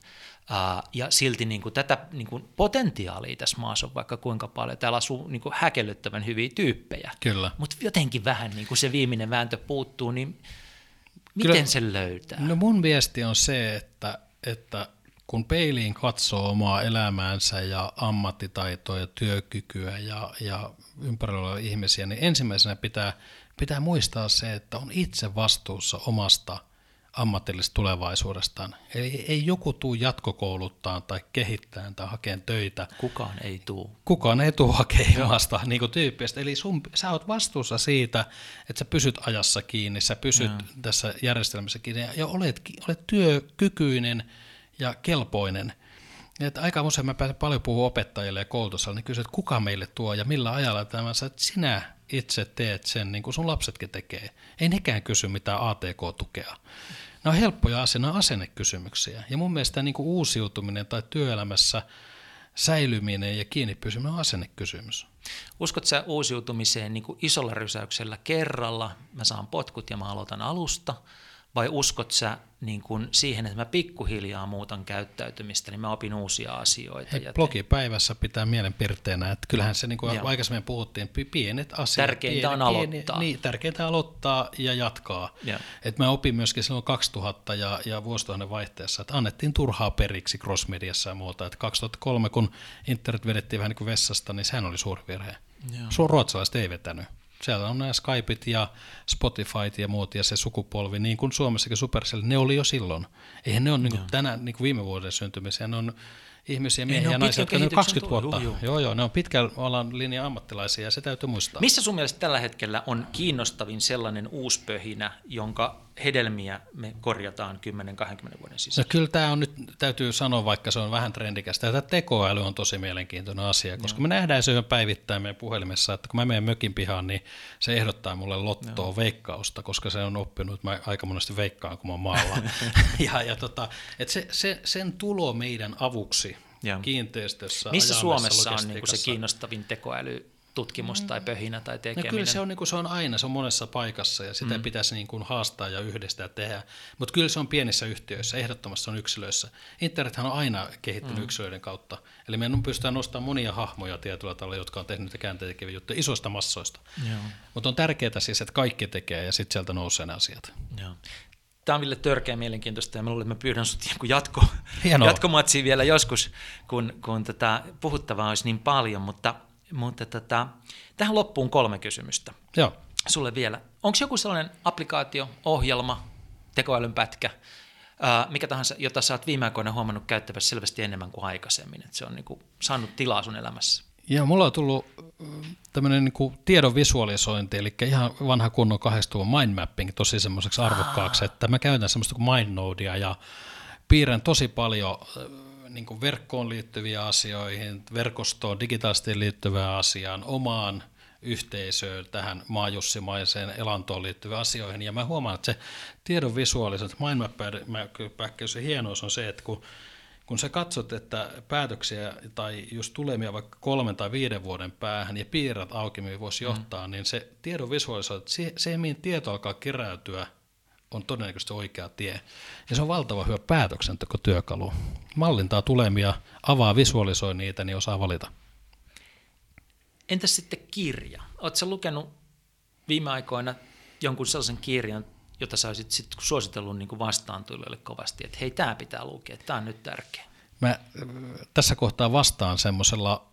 Ja silti niin kuin, tätä niin kuin, potentiaalia tässä maassa on vaikka kuinka paljon. Täällä asuu niin kuin, häkellyttävän hyviä tyyppejä. Kyllä. Mutta jotenkin vähän niin kuin se viimeinen vääntö puuttuu, niin miten Kyllä. se löytää? No mun viesti on se, että, että kun peiliin katsoo omaa elämäänsä ja ammattitaitoa ja työkykyä ja, ja ympärillä olevia ihmisiä, niin ensimmäisenä pitää, pitää muistaa se, että on itse vastuussa omasta – ammatillisesta tulevaisuudestaan. Eli ei joku tuu jatkokouluttaa tai kehittää tai hakeen töitä. Kukaan ei tuu. Kukaan ei tuu hakemasta niin tyyppistä. Eli sun, sä oot vastuussa siitä, että sä pysyt ajassa kiinni, sä pysyt ja. tässä järjestelmässä kiinni ja olet, olet työkykyinen ja kelpoinen. Että aika usein mä pääsen paljon puhua opettajille ja koulutusalle, niin kysyt, että kuka meille tuo ja millä ajalla tämä, että sinä itse teet sen, niin kuin sun lapsetkin tekee. Ei nekään kysy mitään ATK-tukea. Ne on helppoja on asennekysymyksiä. Ja mun mielestä niin kuin uusiutuminen tai työelämässä säilyminen ja kiinni pysyminen on asennekysymys. Uskot sä uusiutumiseen niin kuin isolla rysäyksellä kerralla, mä saan potkut ja mä aloitan alusta, vai uskot sä niin kuin siihen, että mä pikkuhiljaa muutan käyttäytymistä, niin mä opin uusia asioita? Hei, ja blogipäivässä pitää mielenpirteenä, että kyllähän se, niin kuin Joo. aikaisemmin puhuttiin, pienet asiat. Tärkeintä pieni, on pieni, aloittaa. Niin, tärkeintä aloittaa ja jatkaa. Joo. Et mä opin myöskin silloin 2000 ja, ja vuosituhannen vaihteessa, että annettiin turhaa periksi crossmediassa ja muuta. Et 2003, kun internet vedettiin vähän niin kuin vessasta, niin sehän oli suuri virhe. Joo. Ruotsalaiset ei vetänyt. Siellä on nämä Skypeit ja Spotifyt ja muut ja se sukupolvi, niin kuin Suomessakin Supercell, ne oli jo silloin. Eihän ne ole niin kuin tänä, niin kuin viime vuoden syntymisiä, ne on ihmisiä, miehiä ja naisia, jotka on kehityksen 20 vuotta. tullut, Joo, joo, ne on pitkän alan linjan ammattilaisia ja se täytyy muistaa. Missä sun mielestä tällä hetkellä on kiinnostavin sellainen uuspöhinä, jonka hedelmiä me korjataan 10-20 vuoden No sisällä? kyllä tämä on nyt, täytyy sanoa, vaikka se on vähän trendikästä, tämä tekoäly on tosi mielenkiintoinen asia, koska me nähdään se päivittäin meidän puhelimessa, että kun mä menen mökin pihaan, niin se ehdottaa mulle lottoa veikkausta, koska se on oppinut, että mä aika monesti veikkaan, kun mä oon maalla. ja, ja tota, et se, se, sen tulo meidän avuksi Joo. kiinteistössä, Missä Suomessa on niin kuin se kiinnostavin tekoälytutkimus tai pöhinä tai No tekeminen? kyllä se on, niin kuin se on aina, se on monessa paikassa ja sitä mm. pitäisi niin kuin haastaa ja yhdistää tehdä. Mutta kyllä se on pienissä yhtiöissä, ehdottomasti se on yksilöissä. Internethän on aina kehittynyt mm. yksilöiden kautta. Eli me pystytään nostamaan monia hahmoja tietyllä tavalla, jotka on tehnyt käänteitä juttuja isoista massoista. Joo. Mutta on tärkeää siis, että kaikki tekee ja sitten sieltä nousee ne asiat. Joo. Tämä on Ville törkeä mielenkiintoista ja mä luulen, että mä pyydän sut joku jatko, jatkomatsiin vielä joskus, kun, kun tätä puhuttavaa olisi niin paljon, mutta, mutta tätä, tähän loppuun kolme kysymystä. Joo. Sulle vielä. Onko joku sellainen applikaatio, ohjelma, tekoälyn pätkä, ää, mikä tahansa, jota sä oot viime aikoina huomannut käyttävässä selvästi enemmän kuin aikaisemmin, että se on niin kuin saanut tilaa sun elämässä? Ja mulla on tullut tämmöinen niin tiedon visualisointi, eli ihan vanha kunnon 80-luvun mindmapping tosi semmoiseksi arvokkaaksi, että mä käytän semmoista kuin MindNodea ja piirrän tosi paljon niin kuin verkkoon liittyviä asioihin, verkostoon, digitaalisesti liittyvään asiaan, omaan yhteisöön, tähän maajussimaiseen elantoon liittyviin asioihin. Ja mä huomaan, että se tiedon visualisointi, mindmappäkkäys ja hienous on se, että kun kun sä katsot, että päätöksiä tai just tulemia vaikka kolmen tai viiden vuoden päähän ja piirrät auki, mihin voisi johtaa, mm. niin se tiedon visualisointi, se, se mihin tieto alkaa keräytyä, on todennäköisesti oikea tie. Ja se on valtava hyvä päätöksentekotyökalu. Mallintaa tulemia, avaa, visualisoi niitä, niin osaa valita. Entäs sitten kirja? Oletko lukenut viime aikoina jonkun sellaisen kirjan, jota sä olisit sit suositellut niin vastaantulijoille kovasti, että hei, tämä pitää lukea, tämä on nyt tärkeä. Mä tässä kohtaa vastaan semmoisella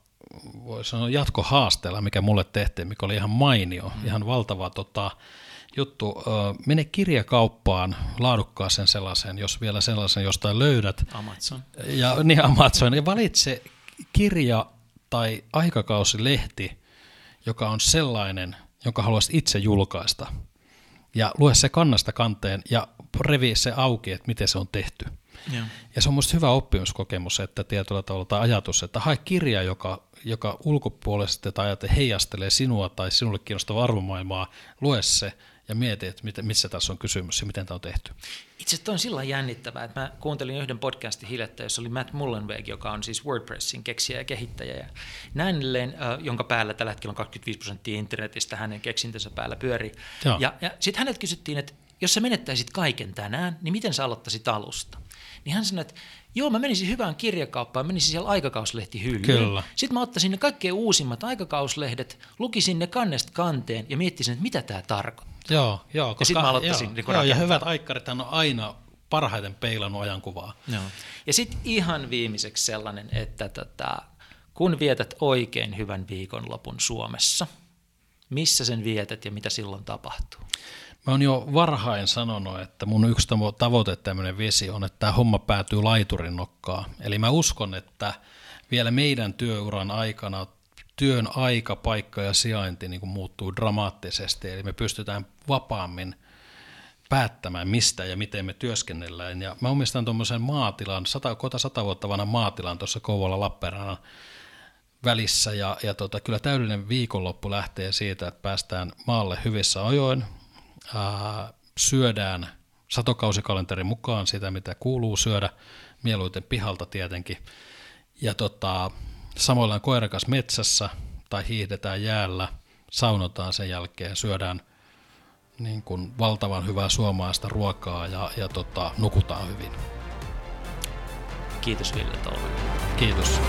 voi sanoa jatkohaasteella, mikä mulle tehtiin, mikä oli ihan mainio, mm. ihan valtava tota, juttu. Mene kirjakauppaan laadukkaaseen sellaisen, jos vielä sellaisen jostain löydät. Amazon. Ja niin Amazon. Ja valitse kirja tai aikakausilehti, joka on sellainen, jonka haluaisit itse julkaista – ja lue se kannasta kanteen ja revi se auki, että miten se on tehty. Joo. Ja se on minusta hyvä oppimiskokemus, että tietyllä tavalla tai ajatus, että hae kirja, joka, joka ulkopuolisesti tai ajate heijastelee sinua tai sinulle kiinnostavaa arvomaailmaa, lue se ja mieti, että mit, missä tässä on kysymys ja miten tämä on tehty. Itse asiassa on sillä jännittävää, että mä kuuntelin yhden podcastin hiljattain, jossa oli Matt Mullenweg, joka on siis WordPressin keksijä ja kehittäjä. Ja näin edelleen, jonka päällä tällä hetkellä on 25 prosenttia internetistä hänen keksintönsä päällä pyörii. Joo. Ja, ja sitten hänet kysyttiin, että jos sä menettäisit kaiken tänään, niin miten sä aloittaisit alusta? Niin hän sanoi, että joo, mä menisin hyvään kirjakauppaan, menisin siellä aikakauslehti hyllyyn. Kyllä. Sitten mä ottaisin ne kaikkein uusimmat aikakauslehdet, lukisin ne kannesta kanteen ja miettisin, että mitä tämä tarkoittaa. Joo, joo. Ja sit mä aloittaisin joo, niin joo, ja hyvät aikkarithan on aina parhaiten peilannut ajankuvaa. Joo. Ja sitten ihan viimeiseksi sellainen, että tota, kun vietät oikein hyvän viikonlopun Suomessa, missä sen vietät ja mitä silloin tapahtuu? Mä oon jo varhain sanonut, että mun yksi tavo- tavoite, tämmöinen visio on, että tämä homma päätyy laiturin nokkaan. Eli mä uskon, että vielä meidän työuran aikana työn aika, paikka ja sijainti niin kuin muuttuu dramaattisesti, eli me pystytään vapaammin päättämään, mistä ja miten me työskennellään. Ja mä omistan tuommoisen maatilan, sata, kota sata vuotta vanhan maatilan tuossa Kouvola Lappeenrannan välissä, ja, ja tota, kyllä täydellinen viikonloppu lähtee siitä, että päästään maalle hyvissä ajoin, ää, syödään satokausikalenterin mukaan sitä, mitä kuuluu syödä, mieluiten pihalta tietenkin, ja tota, Samoillaan koirakas metsässä tai hiihdetään jäällä, saunotaan sen jälkeen, syödään niin kuin valtavan hyvää suomalaista ruokaa ja, ja tota, nukutaan hyvin. Kiitos Ville Tolvanen. Kiitos.